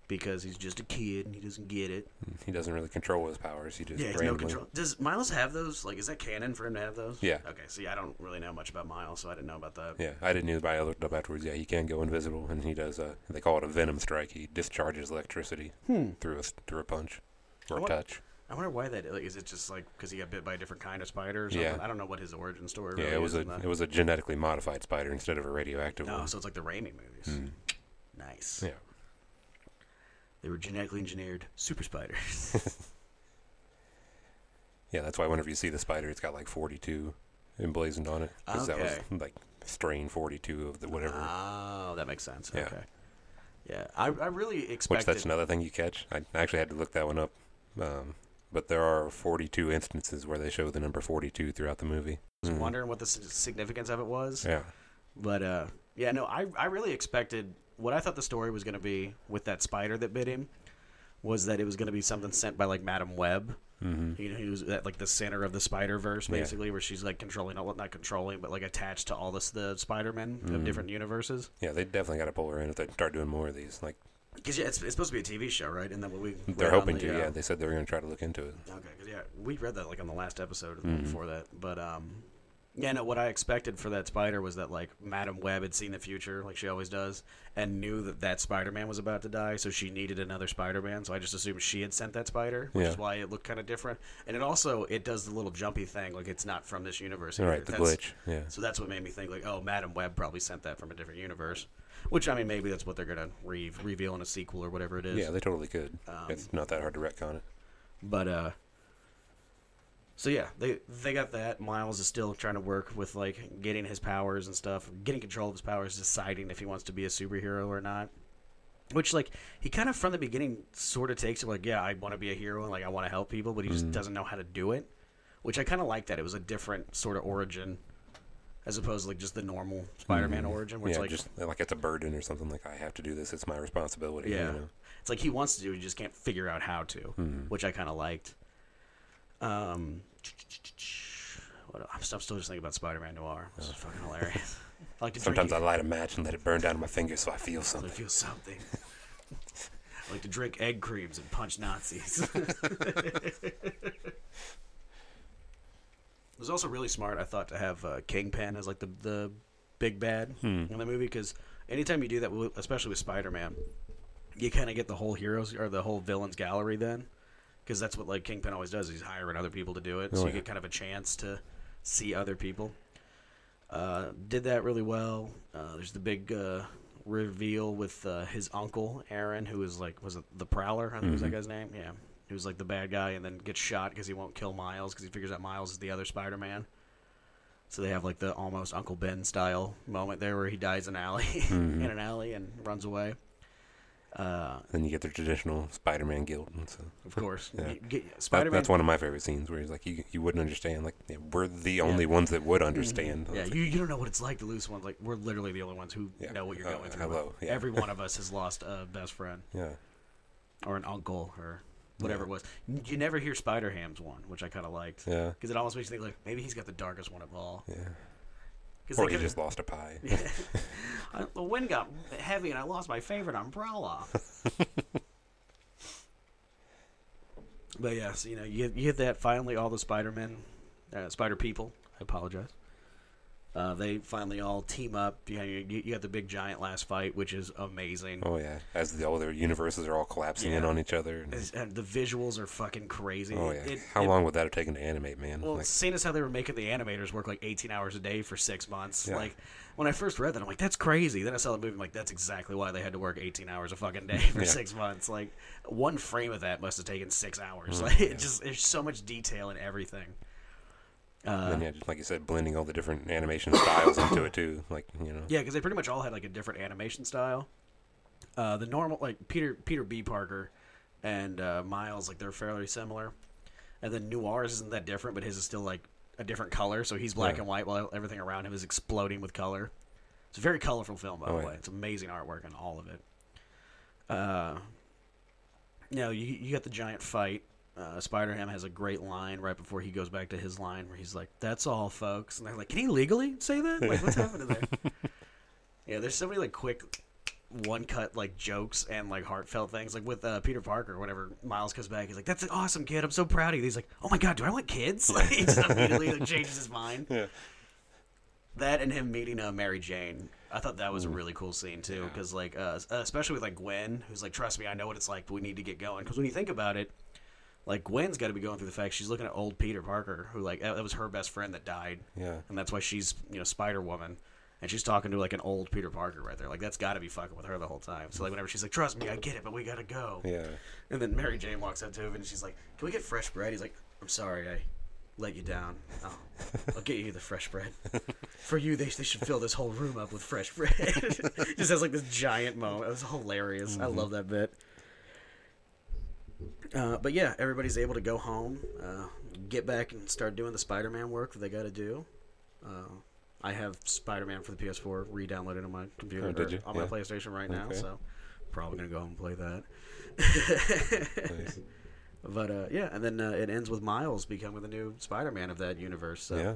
because he's just a kid and he doesn't get it. *laughs* He doesn't really control his powers. He just Yeah, he's no control. Does Miles have those? Like, is that canon for him to have those? Yeah. Okay, see, I don't really know much about Miles, so I didn't know about that. Yeah, I didn't either, but I looked up afterwards. Yeah, he can go invisible, and he does. Uh, they call it a venom strike. He discharges electricity through a through a punch or a what- touch. I wonder why that. Like, is it just like because he got bit by a different kind of spider? Or something? Yeah. I don't know what his origin story. Yeah, really it was is a it was a genetically modified spider instead of a radioactive No, one. so it's like the Raimi movies. Nice. Yeah, They were genetically engineered super spiders. *laughs* *laughs* yeah. That's why whenever you see the spider, it's got like 42 emblazoned on it because that was like strain 42 of the whatever. oh, that makes sense. Yeah. Okay. Yeah, I, I really expected. which that's another thing you catch. I I actually had to look that one up. Um, but there are 42 instances where they show the number 42 throughout the movie. was Mhm. wondering what the significance of it was. Yeah. But uh, yeah, no, I I really expected what I thought the story was going to be with that spider that bit him was that it was going to be something sent by like Madam Web. Mm-hmm. You know, he was at like the center of the Spider Verse, Yeah. basically, where she's like controlling, well, not controlling, but like attached to all this the Spider Men Mm-hmm. of different universes. Yeah, they definitely got to pull her in if they start doing more of these. Like Because yeah, it's, it's supposed to be a TV show, right? And then what we they're hoping the, to. uh, Yeah, they said they were going to try to look into it. Okay, 'cause, yeah, we read that like on the last episode Mm-hmm. before that. But um, yeah, no, what I expected for that spider was that like Madam Web had seen the future, like she always does, and knew that that Spider Man was about to die, so she needed another Spider Man. So I just assumed she had sent that spider, which Yeah. is why it looked kind of different. And it also it does the little jumpy thing, like it's not from this universe. either. Right, the That's- glitch. Yeah. So that's what made me think like, oh, Madam Web probably sent that from a different universe. Which I mean, maybe that's what they're gonna re- reveal in a sequel or whatever it is. Yeah, they totally could. Um, it's not that hard to retcon it. But uh so yeah, they they got that. Miles is still trying to work with like getting his powers and stuff, getting control of his powers, deciding if he wants to be a superhero or not. Which like he kind of from the beginning sort of takes it like, yeah, I want to be a hero and like I want to help people, but he just doesn't know how to do it. Which I kind of like that. It was a different sort of origin as opposed to like just the normal Spider-Man origin, which yeah, like just like it's a burden or something. Like I have to do this. It's my responsibility. Yeah. You know? It's like he wants to do, it, he just can't figure out how to, Mm-hmm. which I kind of liked. Um, what, I'm, still, just thinking about Spider-Man Noir. This is fucking hilarious. I like to Sometimes I light a match and let it burn down my fingers so I feel I something. feel something. I like to drink egg creams and punch Nazis. *laughs* it was also really smart, I thought, to have uh, Kingpin as like the the big bad in the movie because anytime you do that, especially with Spider-Man, you kind of get the whole heroes or the whole villains gallery then, because that's what like Kingpin always does. He's hiring other people to do it, so Oh, you yeah. get kind of a chance to see other people. Uh, did that really well. Uh, there's the big uh, reveal with uh, his uncle Aaron, who is like was it the Prowler? I think was that guy's name. Yeah, he was like the bad guy, and then gets shot because he won't kill Miles because he figures out Miles is the other Spider-Man. So they have like the almost Uncle Ben style moment there where he dies in an alley, *laughs* in an alley, and runs away. Uh, Then you get the traditional Spider-Man guilt. And so of course, Yeah. Spider-Man. that's one of my favorite scenes where he's like, you, you wouldn't understand. Like yeah, we're the only ones that would understand. I Yeah, was you, you don't know what it's like to lose one. Like we're literally the only ones who Yeah. know what you're Uh, going through. hello, yeah. Every one of *laughs* us has lost a best friend yeah. or an uncle or whatever Yeah. it was. You never hear Spider Ham's one, which I kind of liked Yeah. because it almost makes you think like maybe he's got the darkest one of all. Yeah. 'Cause Or they he just lost a pie. *laughs* I- the wind got heavy and I lost my favorite umbrella. *laughs* but yes, you know, you, you get that finally all the Spider Men, uh, Spider People. I apologize. Uh, they finally all team up. You, know, you, you got the big giant last fight, which is amazing. Oh yeah, as the all their universes are all collapsing in on each other. and- and the visuals are fucking crazy. oh yeah, it- how it- long would that have taken to animate, man? Well, Like, seeing as how they were making the animators work like 18 hours a day for six months, Yeah. like when I first read that, I'm like, that's crazy. Then I saw the movie, I'm like, that's exactly why they had to work 18 hours a fucking day for *laughs* Yeah. six months. Like one frame of that must have taken six hours. Mm, *laughs* Like yeah. it just there's so much detail in everything. And Uh, then yeah, just like you said, blending all the different animation *coughs* styles into it too. Like you know, yeah, because they pretty much all had like a different animation style. Uh, the normal like Peter Peter B. Parker and uh, Miles like they're fairly similar, and then Noir's isn't that different, but his is still like a different color. So he's black Yeah. and white while everything around him is exploding with color. It's a very colorful film, by Oh, the yeah. way. It's amazing artwork in all of it. Uh, you know, you you got the giant fight. Uh, Spider Ham has a great line right before he goes back to his line where he's like, "That's all, folks," and they're like, "Can he legally say that? Like, what's happening there?" *laughs* Yeah, there's so many like quick one cut like jokes and like heartfelt things. Like with uh, Peter Parker, Whatever Miles comes back, he's like, "That's an awesome kid. I'm so proud of you." He's like, "Oh my god, do I want kids?" *laughs* Like he just immediately like, changes his mind. Yeah. That and him meeting uh, Mary Jane, I thought that was a really cool scene too. Yeah. Because like, uh, especially with like Gwen, who's like, "Trust me, I know what it's like, but we need to get going." Because when you think about it. Like Gwen's got to be going through the fact she's looking at old Peter Parker, who like that was her best friend that died, yeah, and that's why she's you know Spider Woman, and she's talking to like an old Peter Parker right there. Like that's got to be fucking with her the whole time. So like whenever she's like, "Trust me, I get it, but we gotta go," yeah. and then Mary Jane walks up to him and she's like, "Can we get fresh bread?" He's like, "I'm sorry, I let you down. I'll, I'll get you the fresh bread. *laughs* For you, they, they should fill this whole room up with fresh bread." *laughs* Just has like this giant moment. It was hilarious. I mm-hmm. love that bit. Uh, but yeah, everybody's able to go home, uh, get back and start doing the Spider-Man work that they got to do. Uh, I have Spider-Man for the PS4 re-downloaded on my computer Oh, did or you? on my PlayStation right now, so probably gonna go home and play that. Nice. *laughs* But uh, yeah, and then uh, it ends with Miles becoming the new Spider-Man of that universe. So yeah.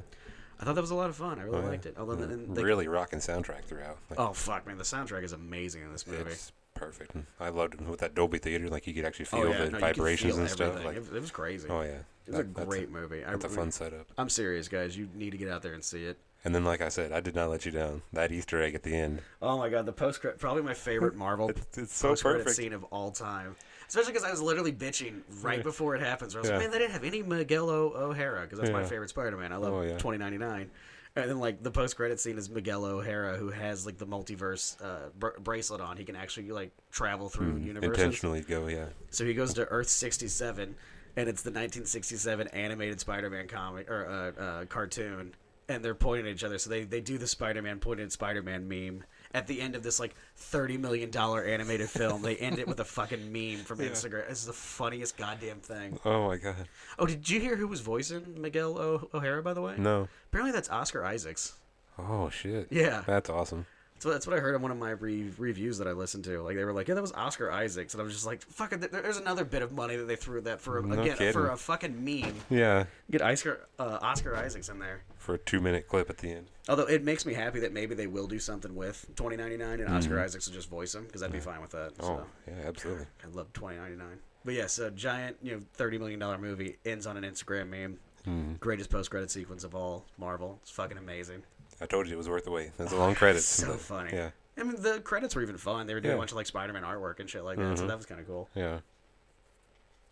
I thought that was a lot of fun. I really Oh, yeah. liked it. Although Yeah. they, really rocking soundtrack throughout. Like, oh fuck, man, the soundtrack is amazing in this movie. It's perfect. I loved it with that Dolby theater. Like you could actually oh, feel oh yeah, the no, you could vibrations feel and stuff. everything. Like, it, it was crazy. oh yeah, it was That- a that's great movie. I That's a fun setup. I'm serious, guys. You need to get out there and see it. And then, like I said, I did not let you down. That Easter egg at the end. Oh my god, the post credit probably my favorite Marvel *laughs* It's, it's so post credit perfect. scene of all time. Especially because I was literally bitching right before it happens. Where I was Yeah. like, man, they didn't have any Miguel O- O'Hara because that's my Yeah. favorite Spider-Man. I love Oh, yeah. 2099. And then like the post credit scene is Miguel O'Hara who has like the multiverse uh, br- bracelet on. He can actually like travel through Mm, universes. intentionally go, yeah. So he goes to Earth 67, and it's the 1967 animated Spider-Man comic or uh, uh, cartoon, and they're pointing at each other. So they, they do the Spider-Man pointing Spider-Man meme at the end of this like 30 million dollar animated film. They end it with a fucking meme from *laughs* Yeah. Instagram. This is the funniest goddamn thing. Oh my god. Oh, did you hear who was voicing Miguel o- O'Hara by the way? No. Apparently that's Oscar Isaacs. Oh shit. Yeah. That's awesome. So that's what I heard on one of my re- reviews that I listened to. Like they were like, "Yeah, that was Oscar Isaacs," and I was just like, "Fuck There, there's another bit of money that they threw at that for No again kidding. for a fucking meme. Yeah. Get Oscar uh, Oscar Isaacs in there. For a two minute clip at the end. Although it makes me happy that maybe they will do something with 2099 and Oscar Isaacs will just voice him because I'd be fine with that. Mm-hmm. Oh, So yeah, absolutely. I love 2099. But yeah, so giant, you know, 30 million dollar movie ends on an Instagram meme. Mhm. Greatest post credit sequence of all Marvel. It's fucking amazing. I told you it was worth the wait. There's a long credits. *laughs* so but- funny. Yeah. I mean, the credits were even fun. They were doing Yeah. a bunch of like Spider-Man artwork and shit like that, so Mhm. that was kind of cool. Yeah.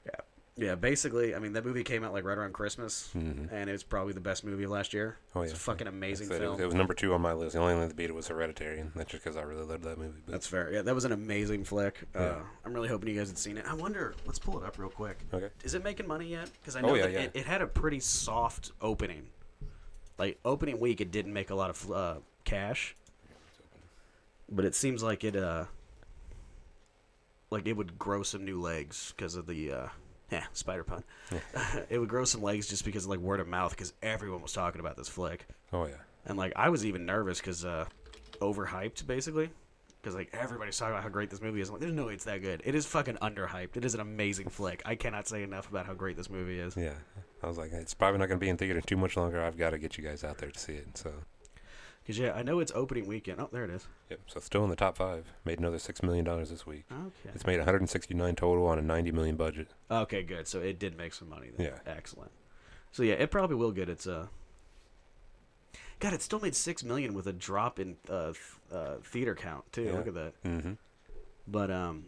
Yeah, Yeah. basically, I mean, that movie came out like right around Christmas, Mhm. and it's probably the best movie of last year. Oh, It's yeah. a fucking amazing said, it, film. was, it was number two on my list. The only thing that beat it was Hereditary, and that's just because I really loved that movie. But That's fair. Yeah, that was an amazing flick. Uh, Yeah. I'm really hoping you guys had seen it. I wonder. Let's pull it up real quick. okay. Is it making money yet? Because I know Oh, yeah, that yeah. It, it had a pretty soft opening. Like opening week, it didn't make a lot of uh, cash, but it seems like it uh, like it would grow some new legs because of the uh, *laughs* yeah spider pun. Yeah. *laughs* it would grow some legs just because of like word of mouth because everyone was talking about this flick. Oh yeah. And like I was even nervous because uh, overhyped basically, because like everybody's talking about how great this movie is. I'm like, there's no way it's that good. It is fucking underhyped. It is an amazing flick. I cannot say enough about how great this movie is. Yeah. I was like, it's probably not going to be in theater too much longer. I've got to get you guys out there to see it. So, Because yeah, I know it's opening weekend. Oh, there it is. yep. So still in the top five. Made another six million dollars this week. Okay. It's made 169 total on a 90 million budget. Okay, good. So it did make some money. Then. Yeah. Excellent. So yeah, it probably will get its uh. God, it still made six million with a drop in uh, th- uh, theater count too. Yeah. Look at that. Mm-hmm. But um,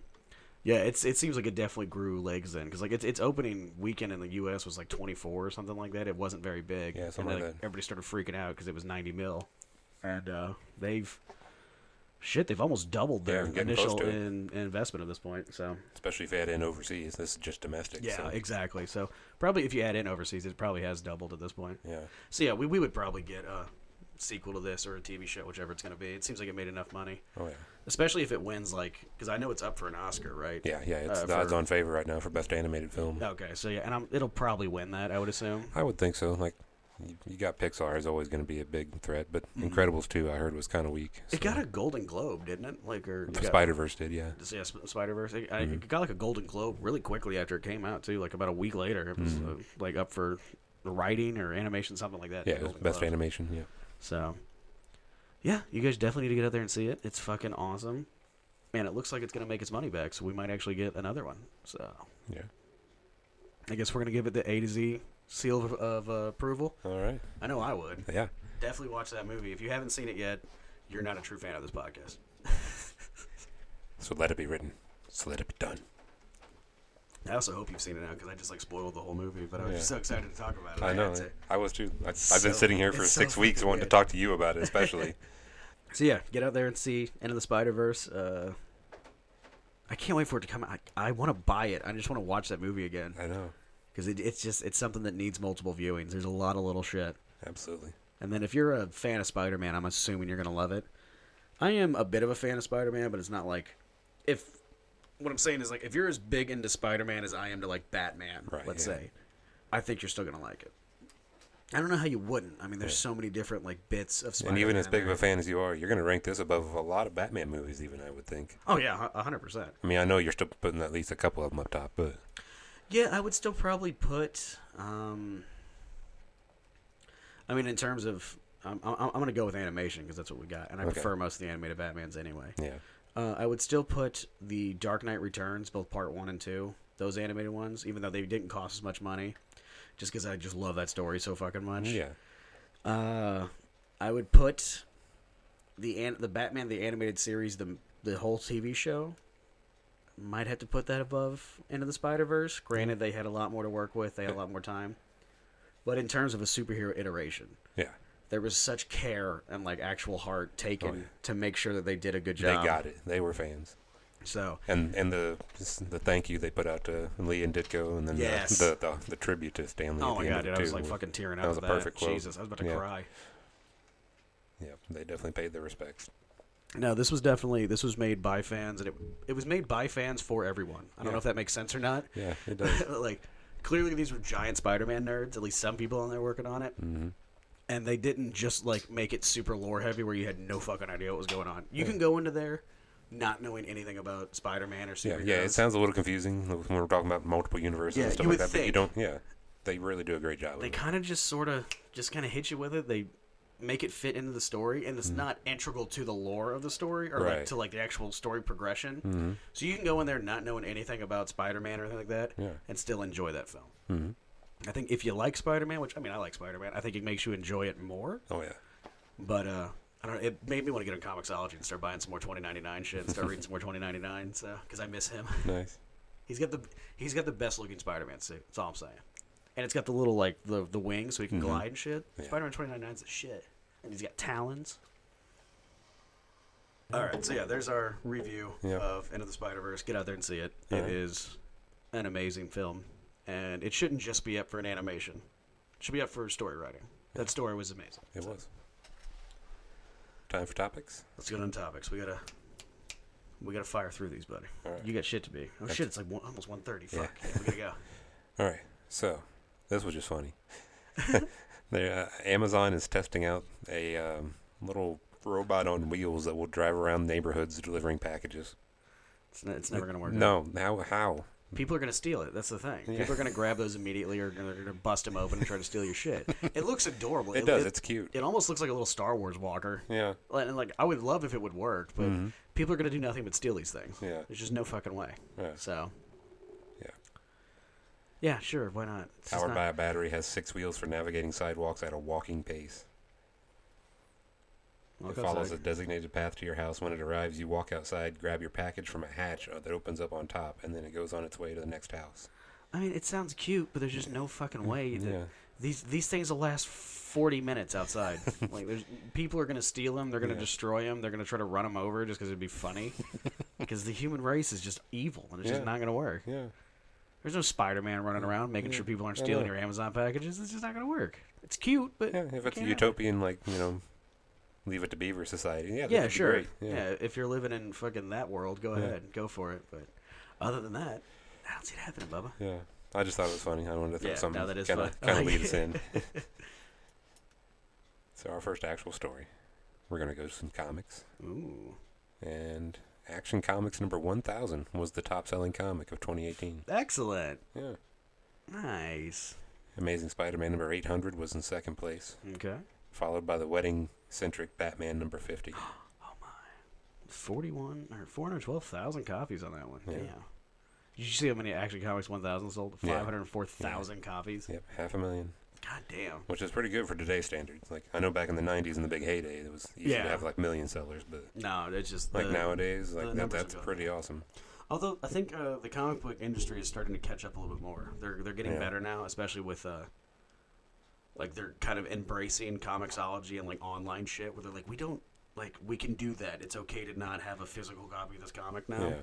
yeah, it's it seems like it definitely grew legs then because like its its opening weekend in the U.S. was like 24 or something like that. It wasn't very big. Yeah, something like that. Everybody started freaking out because it was 90 mil, and uh, they've shit they've almost doubled their Yeah, initial in, investment at this point. So Especially if you add in overseas. This is just domestic. yeah, so, exactly. So probably if you add in overseas, it probably has doubled at this point. yeah. So yeah, we we would probably get a sequel to this or a TV show, whichever it's going to be. It seems like it made enough money, Oh yeah. especially if it wins like because I know it's up for an Oscar, right? Yeah, yeah. It's Uh, the odds-on favor right now for best animated film. Okay, so yeah, and I'm, it'll probably win that, I would assume. I would think so. Like, you, you got Pixar is always going to be a big threat, but Mhm. Incredibles 2 I heard was kind of weak. It got a Golden Globe, didn't it? Like, or Spider Verse did, yeah. Yeah, Spider Verse. It, Mhm. it got like a Golden Globe really quickly after it came out too. Like about a week later, it was Mhm. uh, like up for writing or animation, something like that. Yeah, it was best Globe. animation. Yeah. So, yeah, you guys definitely need to get out there and see it. It's fucking awesome. Man, it looks like it's gonna make its money back, so we might actually get another one. So, Yeah. I guess we're gonna give it the A to Z seal of, of uh, approval. All right. I know I would. Yeah. Definitely watch that movie. If you haven't seen it yet, you're not a true fan of this podcast. *laughs* So let it be written. So let it be done. I also hope you've seen it now because I just like spoiled the whole movie, but I was Yeah. just so excited to talk about it. I had know. to. I was too. I, I've So- been sitting here for it's so six weeks wanting to talk to you about it, especially. *laughs* So yeah, get out there and see Into the Spider Verse. Uh, I can't wait for it to come out. I, I want to buy it. I just want to watch that movie again I know. because it, it's just it's something that needs multiple viewings. There's a lot of little shit. Absolutely. And then if you're a fan of Spider Man, I'm assuming you're gonna love it. I am a bit of a fan of Spider Man, but it's not like if what I'm saying is like if you're as big into Spider Man as I am to like Batman, Right, let's yeah. say, I think you're still gonna like it. I don't know how you wouldn't. I mean, there's so many different like bits of Spider-Man. and even as big of a fan as you are, you're going to rank this above a lot of Batman movies, even, I would think. Oh yeah, a hundred percent. I mean, I know you're still putting at least a couple of them up top, but Yeah, I would still probably put. Um, I mean, in terms of, um, I'm, I'm going to go with animation because that's what we got, and I Okay. prefer most of the animated Batman's anyway. yeah. Uh, I would still put the Dark Knight Returns, both Part One and Two, those animated ones, even though they didn't cost as much money, just because I just love that story so fucking much. Yeah. Uh, I would put the an- the Batman the animated series, the the whole TV show. Might have to put that above Into the Spider Verse. Granted, they had a lot more to work with. They had a lot more time. But in terms of a superhero iteration, Yeah. There was such care and like actual heart taken Oh, yeah. to make sure that they did a good job. They got it. They were fans. So And and the the thank you they put out to Lee and Ditko, and then the- Yes. the, the the tribute to Stan Lee. Oh my god, dude, I was like fucking tearing up. that was a that. perfect quote. Jesus, I was about to Yeah. cry. Yeah, they definitely paid their respects. No, this was definitely this was made by fans, and it it was made by fans for everyone. I don't Yeah. know if that makes sense or not. Yeah, it does. *laughs* like clearly these were giant Spider-Man nerds. At least some people on there working on it, hmm and they didn't just like make it super lore heavy where you had no fucking idea what was going on. You can go into there not knowing anything about Spider-Man or Yeah, superheroes. yeah. It sounds a little confusing when we're talking about multiple universes Yeah, and stuff like that. But you don't. Yeah, they really do a great job. they kind of just sort of just kind of hit you with it. They make it fit into the story, and it's not integral to the lore of the story or like Mm-hmm. To like the actual story progression. Mhm. So you can go in there not knowing anything about Spider-Man or anything like that, Yeah. and still enjoy that film. Mhm. I think if you like Spider-Man, which I mean I like Spider-Man, I think it makes you enjoy it more. Oh yeah. But uh, I don't know. It made me want to get on Comixology and start buying some more 2099 shit and start reading some more 2099. So because I miss him. *laughs* Nice. He's got the he's got the best looking Spider-Man suit. That's all I'm saying. And it's got the little like the the wings so he can Mhm. glide and shit. Yeah. Spider-Man 2099 is the shit. And he's got talons. All right, so yeah, there's our review Yeah. of Into the Spider-Verse. Get out there and see it. It Alright. is an amazing film, and it shouldn't just be up for an animation. It should be up for story writing. That story was amazing. It was. Time for topics. Let's get on topics. We gotta we gotta fire through these, buddy. Right. You got shit to be. Oh That's- shit! It's like one, almost 1.30. Yeah. Fuck. Yeah, we gotta go. *laughs* All right. So, this was just funny. *laughs* uh, Amazon is testing out a um, little robot on wheels that will drive around neighborhoods delivering packages. It's, ne- it's never gonna work. out. No, how? How? People are gonna steal it. That's the thing. Yeah. People are gonna grab those immediately, or they're gonna bust them open and try to steal your shit. *laughs* It looks adorable. It does. It's cute. It almost looks like a little Star Wars walker. Yeah. Like- And like, I would love if it would work, but Mhm. people are gonna do nothing but steal these things. Yeah. There's just no fucking way. Yeah. So. Yeah. Yeah, sure. Why not? It's Powered not- by a battery, has six wheels for navigating sidewalks at a walking pace. Walk it follows a designated path to your house. When it arrives, you walk outside, grab your package from a hatch uh, that opens up on top, and then it goes on its way to the next house. I mean, it sounds cute, but there's just no fucking way. That Yeah. These these things will last 40 minutes outside. *laughs* like, there's people are gonna steal them. They're gonna Yeah. destroy them. They're gonna try to run them over just because it'd be funny. *laughs* Because the human race is just evil, and it's Yeah. just not gonna work. Yeah. There's no Spider-Man running around making sure people aren't stealing your Amazon packages. It's just not gonna work. It's cute, but Yeah. If it's a utopian, like you know, leave it to Beaver society. Yeah. Yeah, sure. great. Yeah. if you're living in fucking that world, go Yeah. ahead, go for it. But other than that, I don't see it happening, Bubba. Yeah. I just thought it was funny. I wanted to throw Yeah, something kind of kind of lead us in. *laughs* *laughs* so our first actual story, we're gonna go to some comics, Ooh, and Action Comics number one thousand was the top-selling comic of 2018. excellent, Yeah. nice. Amazing Spider-Man number 800 was in second place, Okay, followed by the wedding-centric Batman number 50. *gasps* oh my. forty-one or four hundred twelve thousand copies on that one. Yeah. Damn. Did you see how many Action Comics one thousand sold? Yeah. Five hundred four thousand copies. Yep, half a million, God damn. which is pretty good for today's standards. Like I know back in the 90s in the big heyday, it was easy Yeah. to have like million sellers, but No, it's just like the- nowadays, like that, that's pretty awesome. Although I think uh, the comic book industry is starting to catch up a little bit more. They're they're getting Yeah. better now, especially with uh, like they're kind of embracing Comixology and like online shit, where they're like, we don't like we can do that. It's okay to not have a physical copy of this comic now. Yeah.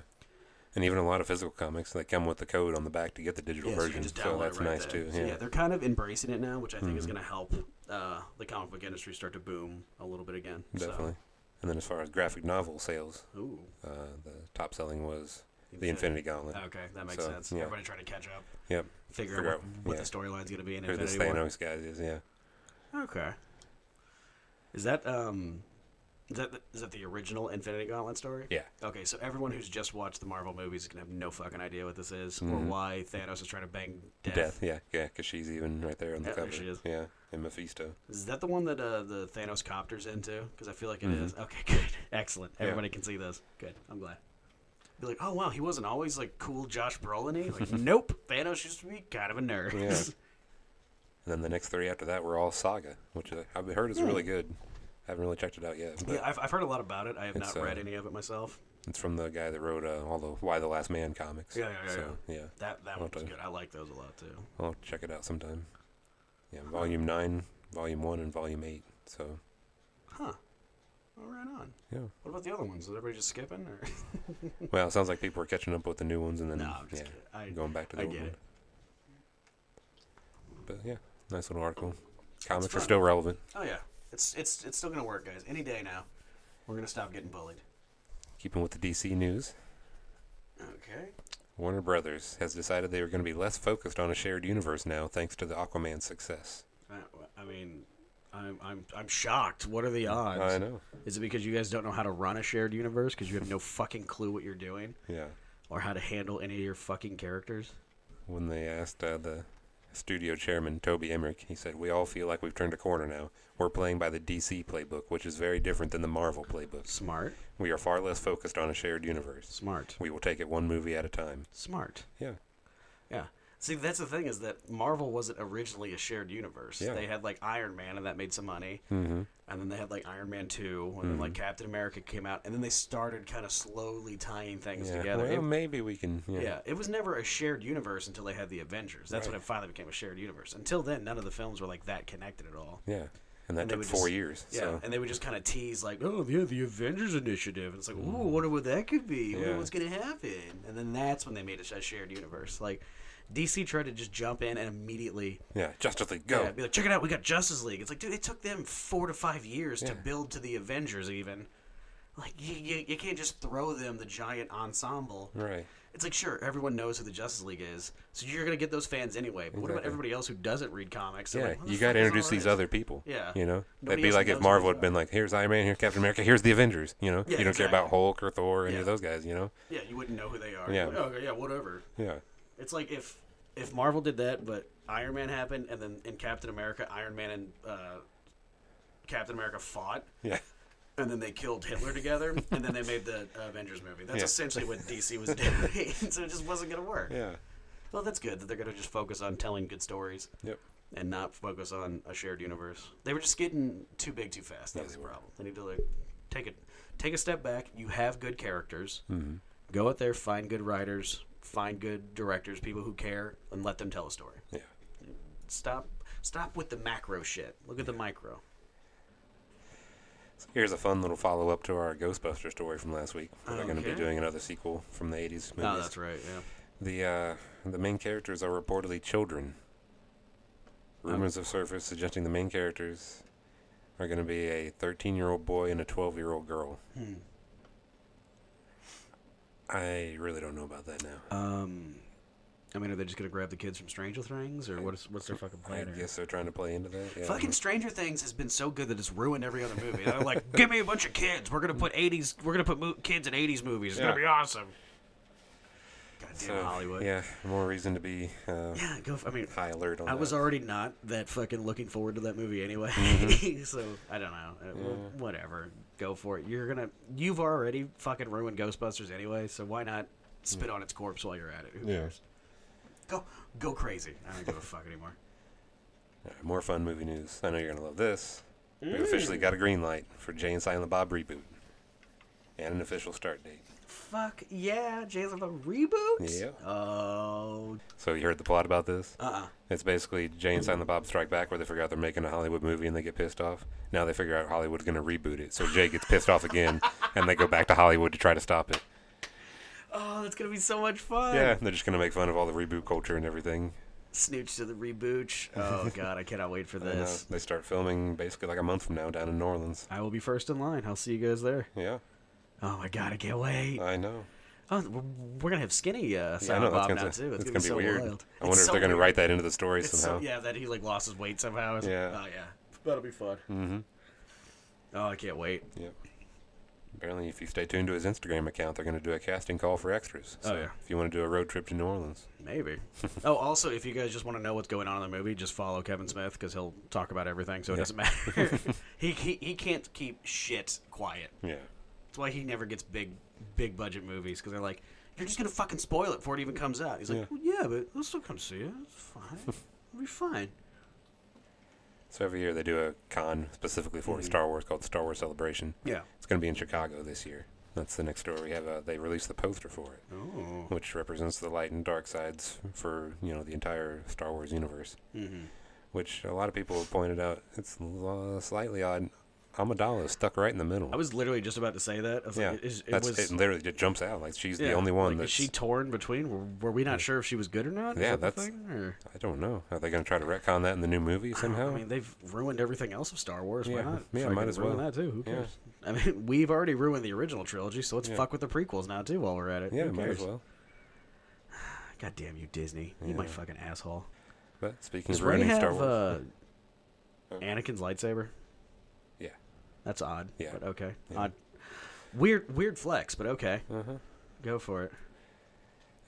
And even a lot of physical comics, that come with the code on the back to get the digital Yeah, so version. just So, that's right nice too. So, Yeah. they're kind of embracing it now, which I think is Mhm. going to help uh, the comic book industry start to boom a little bit again. So, Definitely. And then as far as graphic novel sales, uh, the top selling was The Infinity Gauntlet. Okay, that makes So, sense. yeah. Everybody trying to catch up. Yep. Figure, Figure out what, what yeah. the storyline's going to be in Who Infinity this War. Thanos guy is, yeah. Okay. Is that um, is that the, is that the original Infinity Gauntlet story? Yeah. Okay, so everyone who's just watched the Marvel movies is gonna have no fucking idea what this is or Mhm. why Thanos is trying to bang Death. Death, yeah, yeah, because she's even right there on the Yeah, there cover. she is. Yeah, and Mephisto. Is that the one that uh, the Thanos copters into? Because I feel like it Mhm. is. Okay, *laughs* good, excellent. Yeah. Everybody can see this. Good. I'm glad. Be like, oh wow, he wasn't always like cool Josh Brolin. Like, *laughs* nope, Thanos used to be kind of a nerd. Yeah. *laughs* And then the next three after that were all Saga, which uh, I've heard is really good. I haven't really checked it out yet. But Yeah, I've, I've heard a lot about it. I have not read uh, any of it myself. it's from the guy that wrote uh, all the Y the Last Man comics. Yeah, yeah, yeah, So, yeah. That that I'll one was have to- good. I like those a lot too. I'll check it out sometime. Yeah, volume nine, volume one, and volume eight. So Huh. Right on. yeah. What about the other ones? Is everybody just skipping? Or? *laughs* Well, it sounds like people are catching up with the new ones and then no, yeah. I, going back to the I old get one. it. But yeah, nice little article. Comics are still relevant. Oh yeah, it's it's it's still gonna work, guys. Any day now, we're gonna stop getting bullied. Keeping with the DC news, Okay. Warner Brothers has decided they are going to be less focused on a shared universe now, thanks to the Aquaman success. Uh, I, I mean, I'm I'm I'm shocked. What are the odds? I know. Is it because you guys don't know how to run a shared universe because you have no fucking clue what you're doing Yeah. or how to handle any of your fucking characters? When they asked uh, the studio chairman Toby Emmerich, he said, "We all feel like we've turned a corner now. We're playing by the DC playbook, which is very different than the Marvel playbook. Smart, We are far less focused on a shared universe. smart, We will take it one movie at a time." smart. Yeah. Yeah. See, that's the thing is that Marvel wasn't originally a shared universe. Yeah. They had like Iron Man, and that made some money. Mm-hmm. And then they had like Iron Man 2, and then like Captain America came out, and then they started kind of slowly tying things Yeah. together. Well, It- maybe we can. Yeah. yeah, it was never a shared universe until they had the Avengers. That's when it finally became a shared universe. Until then, none of the films were like that connected at all. Yeah. And that And took four just- years. Yeah, So. and they would just kind of tease like, "Oh, yeah, the Avengers Initiative," and it's like, "Ooh, wonder what that could be. Wonder Yeah. What's gonna happen?" And then that's when they made a shared universe. Like, DC tried to just jump in and immediately Yeah. Justice League, go. yeah, be like, check it out, we got Justice League. It's like, dude, it took them four to five years to build to the Avengers, even. Like, you, you, you can't just throw them the giant ensemble. Right. It's like, sure, everyone knows who the Justice League is, so you're gonna get those fans anyway. But what about everybody else who doesn't read comics? They're Yeah, like, you got to introduce these other people. Yeah. You know, Nobody that'd be like if Marvel had been like, "Here's Iron Man, here's Captain America, here's the Avengers." You know, Yeah, you don't care about. Hulk or Thor or any Yeah. of those guys. You know, Yeah, you wouldn't know who they are. Yeah. Like, oh, yeah, whatever. yeah, It's like if if Marvel did that, but Iron Man happened, and then in Captain America, Iron Man and uh, Captain America fought, yeah, and then they killed Hitler together, *laughs* and then they made the Avengers movie. That's Yeah. essentially what DC was *laughs* doing. so it just wasn't gonna work. yeah. Well, that's good that they're gonna just focus on telling good stories. Yep. and not focus on a shared universe. They were just getting too big too fast. That Yeah, was the problem. They need to like take it, take a step back. You have good characters. Mm-hmm. Go out there, find good writers, find good directors, people who care, and let them tell a story. Yeah. Stop, stop with the macro shit. Look at the micro. Here's a fun little follow up to our Ghostbuster story from last week. They're going to be doing another sequel from the 80s movies. Oh, that's right. Yeah. The uh, the main characters are reportedly children. Rumors have surfaced suggesting the main characters are going to be a 13 year old boy and a 12 year old girl. Hmm. I really don't know about that now. Um, I mean, are they just gonna grab the kids from Stranger Things, or what is what's their fucking I plan? here? guess they're trying to play into that. Yeah. Fucking Stranger Things has been so good that it's ruined every other movie. They're like, *laughs* give me a bunch of kids. We're gonna put '80s. We're gonna put mo- kids in '80s movies. It's Yeah. gonna be awesome. Goddamn So, Hollywood. Yeah, more reason to be uh, Yeah, go. f- I mean, high alert on I that. was already not that fucking looking forward to that movie anyway. Mm-hmm. *laughs* so I don't know. Uh, wh- Whatever. Go for it. You're gonna. You've already fucking ruined Ghostbusters anyway. So why not spit on its corpse while you're at it? Who Mm. Yeah. cares? Go. Go crazy. I don't give a fuck anymore. *laughs* All right, more fun movie news. I know you're going to love this. Mm. We've officially got a green light for Jay and Silent Bob reboot and an official start date. Fuck yeah, Jason the reboot. Yeah. Oh. So you heard the plot about this? Uh. uh It's basically Jay and Silent Bob Strike Back, where they figure out they're making a Hollywood movie and they get pissed off. Now they figure out Hollywood's going to reboot it, so Jay gets pissed off again, *laughs* and they go back to Hollywood to try to stop it. Oh, that's gonna be so much fun. Yeah, they're just going to make fun of all the reboot culture and everything. Snooch to the reboot. Oh *laughs* god, I cannot wait for this. they start filming basically like a month from now down in New Orleans. I will be first in line. I'll see you guys there. Yeah, Oh my god, I can't wait. I know. Oh, we're, we're gonna have skinny uh, Yeah, I Silent know. That's Bob gonna, now it's too. It's, gonna, gonna, be so weird. wild. I wonder It's if so they're going to write that into the story It's somehow. so yeah that he like lost his weight somehow. Yeah. Oh yeah. That'll be fun. Mm-hmm. Oh, I can't wait. Yep. Apparently, if you stay tuned to his Instagram account, they're going to do a casting call for extras. Oh, So yeah. If you want to do a road trip to New Orleans. Maybe. *laughs* oh, also, if you guys just want to know what's going on in the movie, just follow Kevin Smith because he'll talk about everything, so it Yeah. doesn't matter. *laughs* *laughs* he, he he can't keep shit quiet. Yeah. That's why he never gets big big budget movies because they're like, you're just gonna fucking spoil it before it even comes out. He's like, Yeah. well, yeah, but I'll still come see it. It's fine. *laughs* It'll be fine. So every year they do a con specifically for Mhm. Star Wars called Star Wars Celebration. Yeah. It's going to be in Chicago this year. That's the next door we have. Uh, they released the poster for it, Oh. which represents the light and dark sides for you know the entire Star Wars universe. Mm-hmm. Which a lot of people have pointed out it's uh, slightly odd. Amidala is stuck right in the middle. I was literally just about to say that. Yeah, like, it that's was. it. Literally, just jumps out like she's the only one like, that's. is she torn between? Were, were we not sure if she was good or not? Is Yeah, that that's- thing? Or- I don't know. Are they going to try to retcon that in the new movie somehow? I mean, they've ruined everything else of Star Wars. Why Yeah, not? yeah, fucking might as ruin well. that too. Who Yeah. cares? I mean, *laughs* we've already ruined the original trilogy, so let's Yeah. fuck with the prequels now too. While we're at it, yeah, Who might as well. *sighs* God damn you, Disney! You my Yeah. fucking asshole. But speaking Does of ruining Star have Wars, uh. Anakin's lightsaber? That's odd. Yeah. But okay. Yeah. Odd. Weird, weird flex, but okay. uh-huh. Go for it.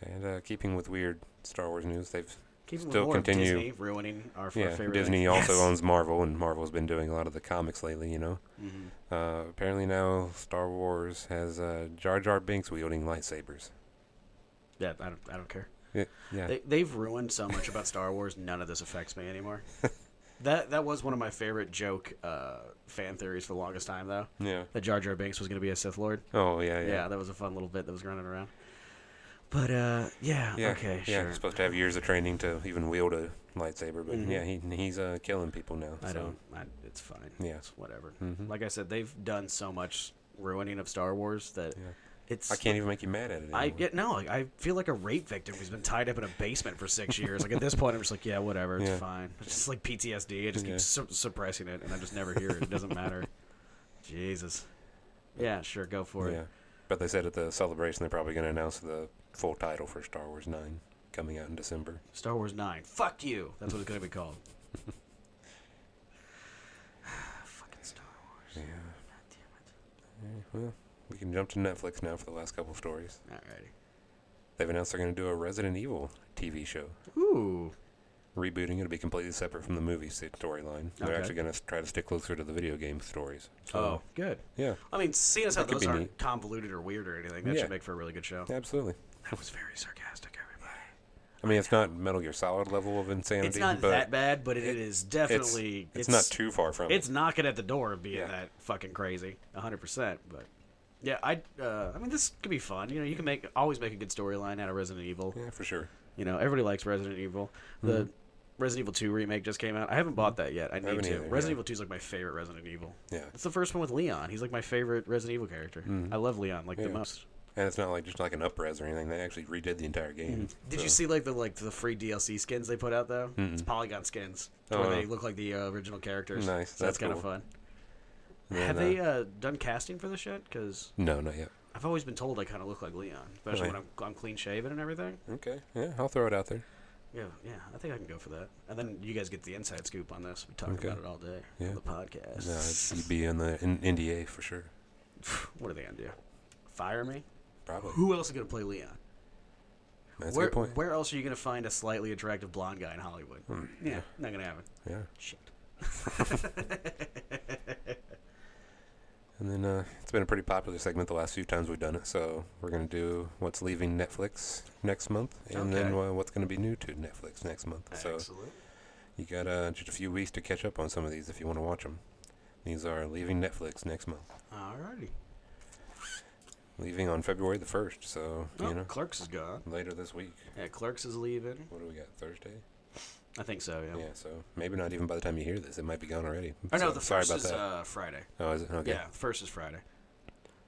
and uh, keeping with weird Star Wars news, they've Keep Still continue- Disney ruining our, our yeah favorite. Disney also Yes. owns Marvel, and Marvel's been doing a lot of the comics lately. You know, Mhm. uh, apparently now Star Wars has uh, Jar Jar Binks wielding lightsabers. Yeah, I don't, I don't care. Yeah, yeah. They, they've ruined so much about Star Wars. None of this affects me anymore. *laughs* that that was one of my favorite joke uh, fan theories for the longest time, though. yeah. That Jar Jar Binks was going to be a Sith Lord. Oh yeah, Yeah. yeah. that was a fun little bit that was running around. But uh, yeah, Yeah, okay, yeah, sure. He's supposed to have years of training to even wield a lightsaber, but Mhm. yeah, he he's uh, killing people now. I so. don't. I, it's fine. Yeah. it's whatever. Mhm. Like I said, they've done so much ruining of Star Wars that Yeah. It's. I can't even make you mad at it. Anymore. I get no. Like, I feel like a rape victim who's been tied up in a basement for six years. Like at this point, I'm just like, yeah, whatever, it's Yeah. fine. It's just like PTSD. I just Yeah. keep su- suppressing it, and I just never hear it. It doesn't matter. *laughs* Jesus. Yeah, sure, go for yeah. it. But they said at the celebration they're probably going to announce the full title for Star Wars Nine coming out in December. Star Wars Nine. Fuck you. That's what it's gonna be called. *laughs* *sighs* Fucking Star Wars. Yeah. God damn Yeah, Well, we can jump to Netflix now for the last couple stories. Alrighty. They've announced they're going to do a Resident Evil TV show. Ooh. Rebooting it to be completely separate from the movie st- storyline. They're Okay. actually going to try to stick closer to the video game stories. So, Oh, good. yeah, I mean, seeing as how That those aren't neat. convoluted or weird or anything, that Yeah. should make for a really good show. absolutely. That was very sarcastic, everybody. I mean, it's not Metal Gear Solid level of insanity. It's not that bad, but it, it- is It's, definitely. it's, not too far from It's it. knocking at the door of being Yeah. that fucking crazy, hundred percent. But yeah, I. Uh, I mean, this could be fun. You know, you can make always make a good storyline out of Resident Evil. Yeah, for sure. You know, everybody likes Resident Evil. The Resident Evil Two remake just came out. I haven't bought that yet. I need haven't to. either, Resident yeah. Evil Two is like my favorite Resident Evil. Yeah. It's the first one with Leon. He's like my favorite Resident Evil character. I love Leon like the most. And it's not like just like an upres or anything. They actually redid the entire game. Did so- you see like the like the free DLC skins they put out though? It's polygon skins where Oh. they look like the uh, original characters. Nice, So that's, that's kind of fun. Then, Have uh, they uh, done casting for this yet? Because No, not yet. I've always been told I kind of look like Leon, especially Really? when I'm, I'm clean shaven and everything. Okay. Yeah, I'll throw it out there. Yeah, yeah, I think I can go for that. And then you guys get the inside scoop on this. We talk Okay. about it all day Yeah. on the podcast. No, it's, you'd be in the in NDA for sure. *sighs* what are they gonna do? Fire me? Probably. Who else is gonna play Leon? That's where, a good point. where else are you gonna find a slightly attractive blonde guy in Hollywood? Hmm, yeah, not gonna happen. Yeah. Shit. *laughs* *laughs* And then uh, it's been a pretty popular segment the last few times we've done it. So we're gonna do what's leaving Netflix next month, and then uh, what's gonna be new to Netflix next month. So Excellent. you got uh, just a few weeks to catch up on some of these if you want to watch them. These are leaving Netflix next month, Alrighty. leaving on February the first. So Oh, you know Clerks is gone. later this week. Yeah, Clerks is leaving. What do we got? Thursday. I think so. Yeah. Yeah. So maybe not even by the time you hear this, it might be gone already. Oh no, the sorry first about is that. uh, Friday. oh, is it? Okay. Yeah, first is Friday.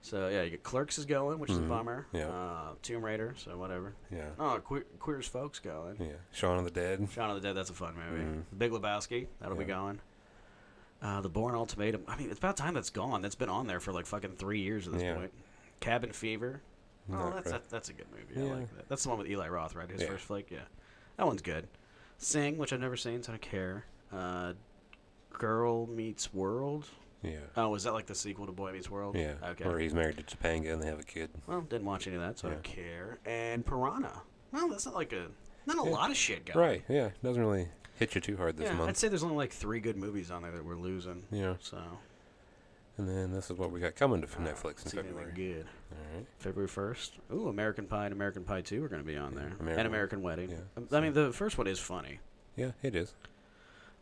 So yeah, you get Clerks is going, which is a Mhm. bummer. Yeah. Uh, Tomb Raider, so whatever. Yeah. Oh, que- Queer as Folks going. Yeah. Shaun of the Dead. Shaun of the Dead, that's a fun movie. Mhm. The Big Lebowski, that'll be Yeah. going. Uh, the Bourne Ultimatum. I mean, it's about time that's gone. That's been on there for like fucking three years at this Yeah. point. Cabin Fever. Oh, Not that's great. a, that's a good movie. I Yeah. like that. That's the one with Eli Roth, right? His Yeah. first flick. Yeah, that one's good. Sing, which I've never seen, so I don't care. Uh, Girl Meets World. Yeah. Oh, is that like the sequel to Boy Meets World? Yeah. Okay. Or he's married to Topanga and they have a kid. Well, didn't watch any of that, so I don't care. And Piranha. Well, that's not like a not a Yeah. lot of shit going. Right. Yeah. Doesn't really hit you too hard this Yeah, I'd say there's only like three good movies on there that we're losing. Yeah. So And then this is what we got coming to uh, Netflix in February. good. All right. February first. Ooh, American Pie and American Pie Two are going to be on Yeah, there, American- and American Wedding. yeah, I mean, the first one is funny. Yeah, it is.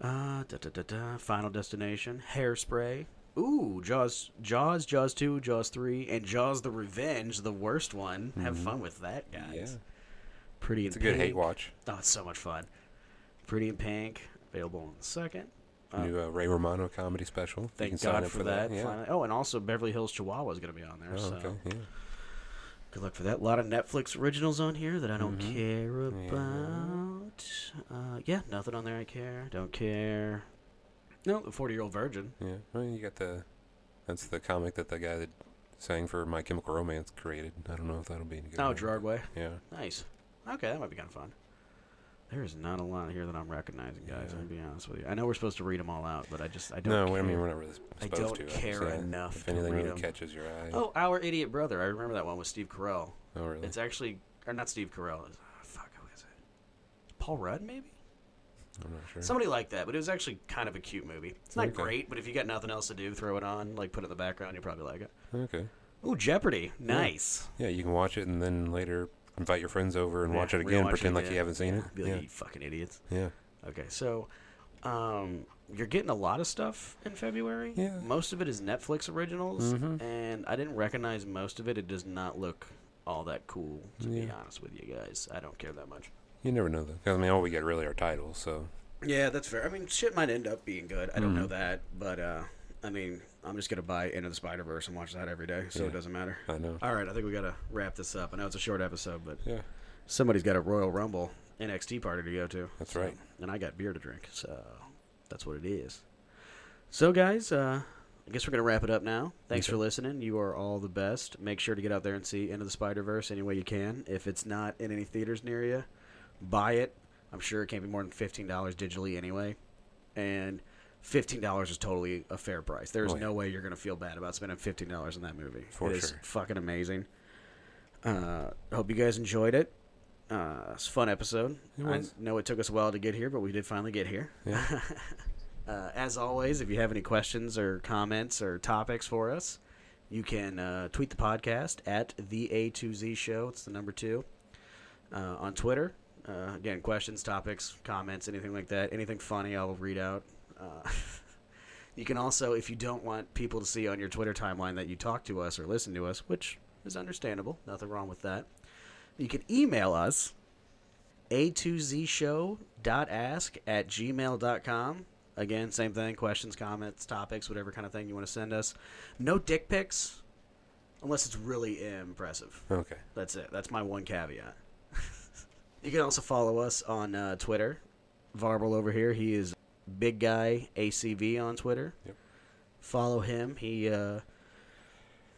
Uh, da, da, da, da, Final Destination, Hairspray. Ooh, Jaws, Jaws, Jaws two, Jaws three, and Jaws the Revenge, the worst one. Have Mhm. fun with that, guys. Yeah. Pretty It's a in good hate watch. Oh, it's so much fun. Pretty in Pink, available in the second. Uh, New uh, Ray Romano comedy special. Thank God up for that. Yeah. Oh, and also Beverly Hills Chihuahua is going to be on there. Oh, so okay. Yeah. good luck for that. A lot of Netflix originals on here that I don't Mhm. care Yeah. about. Uh, yeah, nothing on there I care. Don't care. No, the forty-year-old virgin. Yeah. Well, you got the. That's the comic that the guy that sang for My Chemical Romance created. I don't know if that'll be any good. Oh. Gerard Way. Yeah. Nice. Okay, that might be kind of fun. There is not a lot here that I'm recognizing, guys. Yeah. I'm gonna be honest with you. I know we're supposed to read them all out, but I just I don't. No, care. I mean we're not really I supposed don't to. care yeah. enough If to anything really 'em. catches your eye. Oh, our idiot brother. I remember that one with Steve Carell. Oh, really? It's actually, or not Steve Carell. It's, oh, fuck, who is it? Paul Rudd, maybe? I'm not sure. Somebody like that, but it was actually kind of a cute movie. It's not Okay. great, but if you got nothing else to do, throw it on, like put it in the background, you probably like it. Okay. Ooh, Jeopardy. Nice. Yeah, you can watch it and then later invite your friends over and Yeah, watch it again. it Pretend like again. you haven't seen Yeah, it. Be like, yeah. you fucking idiots. Yeah. Okay, so um, you're getting a lot of stuff in February. Yeah. Most of it is Netflix originals, Mhm. and I didn't recognize most of it. It does not look all that cool, to be honest with you guys. I don't care that much. You never know though. I mean, all we get really are titles. So Yeah, that's fair. I mean, shit might end up being good. I don't know Mhm. that, but uh, I mean, I'm just gonna buy Into the Spider Verse and watch that every day, so it doesn't matter. I know. All right, I think we gotta wrap this up. I know it's a short episode, but Yeah. somebody's got a Royal Rumble NXT party to go to. That's so- right. And I got beer to drink, so that's what it is. So, guys, uh, I guess we're gonna wrap it up now. Thanks Okay. for listening. You are all the best. Make sure to get out there and see Into the Spider Verse any way you can. If it's not in any theaters near you, buy it. I'm sure it can't be more than fifteen dollars digitally anyway, and fifteen dollars is totally a fair price. There's Oh, yeah. no way you're gonna feel bad about spending fifteen dollars on that movie. For it is sure. fucking amazing. Uh, hope you guys enjoyed it. Uh, it's a fun episode. I know it took us a while to get here, but we did finally get here. Yeah. *laughs* uh, as always, if you have any questions or comments or topics for us, you can uh, tweet the podcast at the A to Z Show. It's the number two. Uh, on Twitter, Uh, again, questions, topics, comments, anything like that, anything funny, I will read out. Uh, *laughs* you can also, if you don't want people to see on your Twitter timeline that you talk to us or listen to us, which is understandable, nothing wrong with that, you can email us a2zshow.ask at gmail.com. Again, same thing, questions, comments, topics, whatever kind of thing you want to send us. No dick pics, unless it's really impressive. Okay. That's it. That's my one caveat. *laughs* you can also follow us on uh, Twitter. Varble over here, he is Big Guy ACV on Twitter. Yep. Follow him. He uh,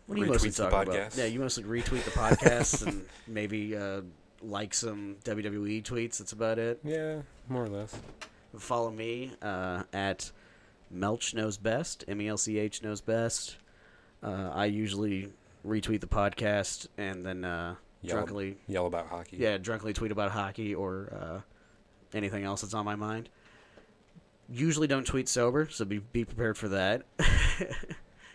what do you Retweets mostly the talk about? Yeah, you mostly retweet the podcasts and *laughs* maybe uh, like some WWE tweets. That's about it. Yeah, more or less. Follow me uh, at Melch knows best. M E L C H knows best. Uh, I usually retweet the podcast and then uh, Yell, drunkenly yell about hockey. yeah, drunkenly tweet about hockey or uh, anything else that's on my mind. Usually don't tweet sober, so be be prepared for that. *laughs*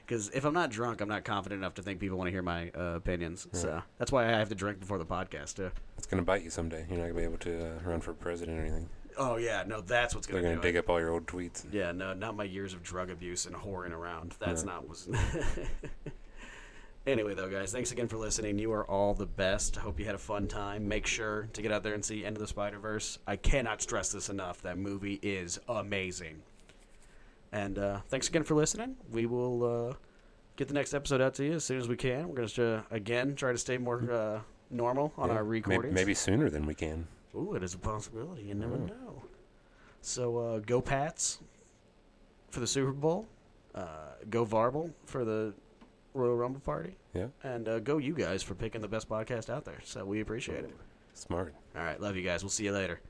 Because if I'm not drunk, I'm not confident enough to think people want to hear my uh, opinions. So that's why I have to drink before the podcast too. It's gonna bite you someday. You're not gonna be able to uh, run for president or anything. Oh yeah, no, that's what's gonna. They're gonna, dig it. up all your old tweets. Yeah, no, not my years of drug abuse and whoring around. That's not what's. *laughs* anyway, though, guys, thanks again for listening. You are all the best. I hope you had a fun time. Make sure to get out there and see Into the Spider Verse. I cannot stress this enough. That movie is amazing. And uh, thanks again for listening. We will uh, get the next episode out to you as soon as we can. We're going to uh, again try to stay more uh, normal on Yeah, our recordings. Maybe sooner than we can. Ooh, it is a possibility. You never Oh. know. So uh, go Pats for the Super Bowl. Uh, go Varble for the Royal Rumble party. Yeah. And uh, go you guys for picking the best podcast out there. So we appreciate it. Smart. All right, love you guys. We'll see you later.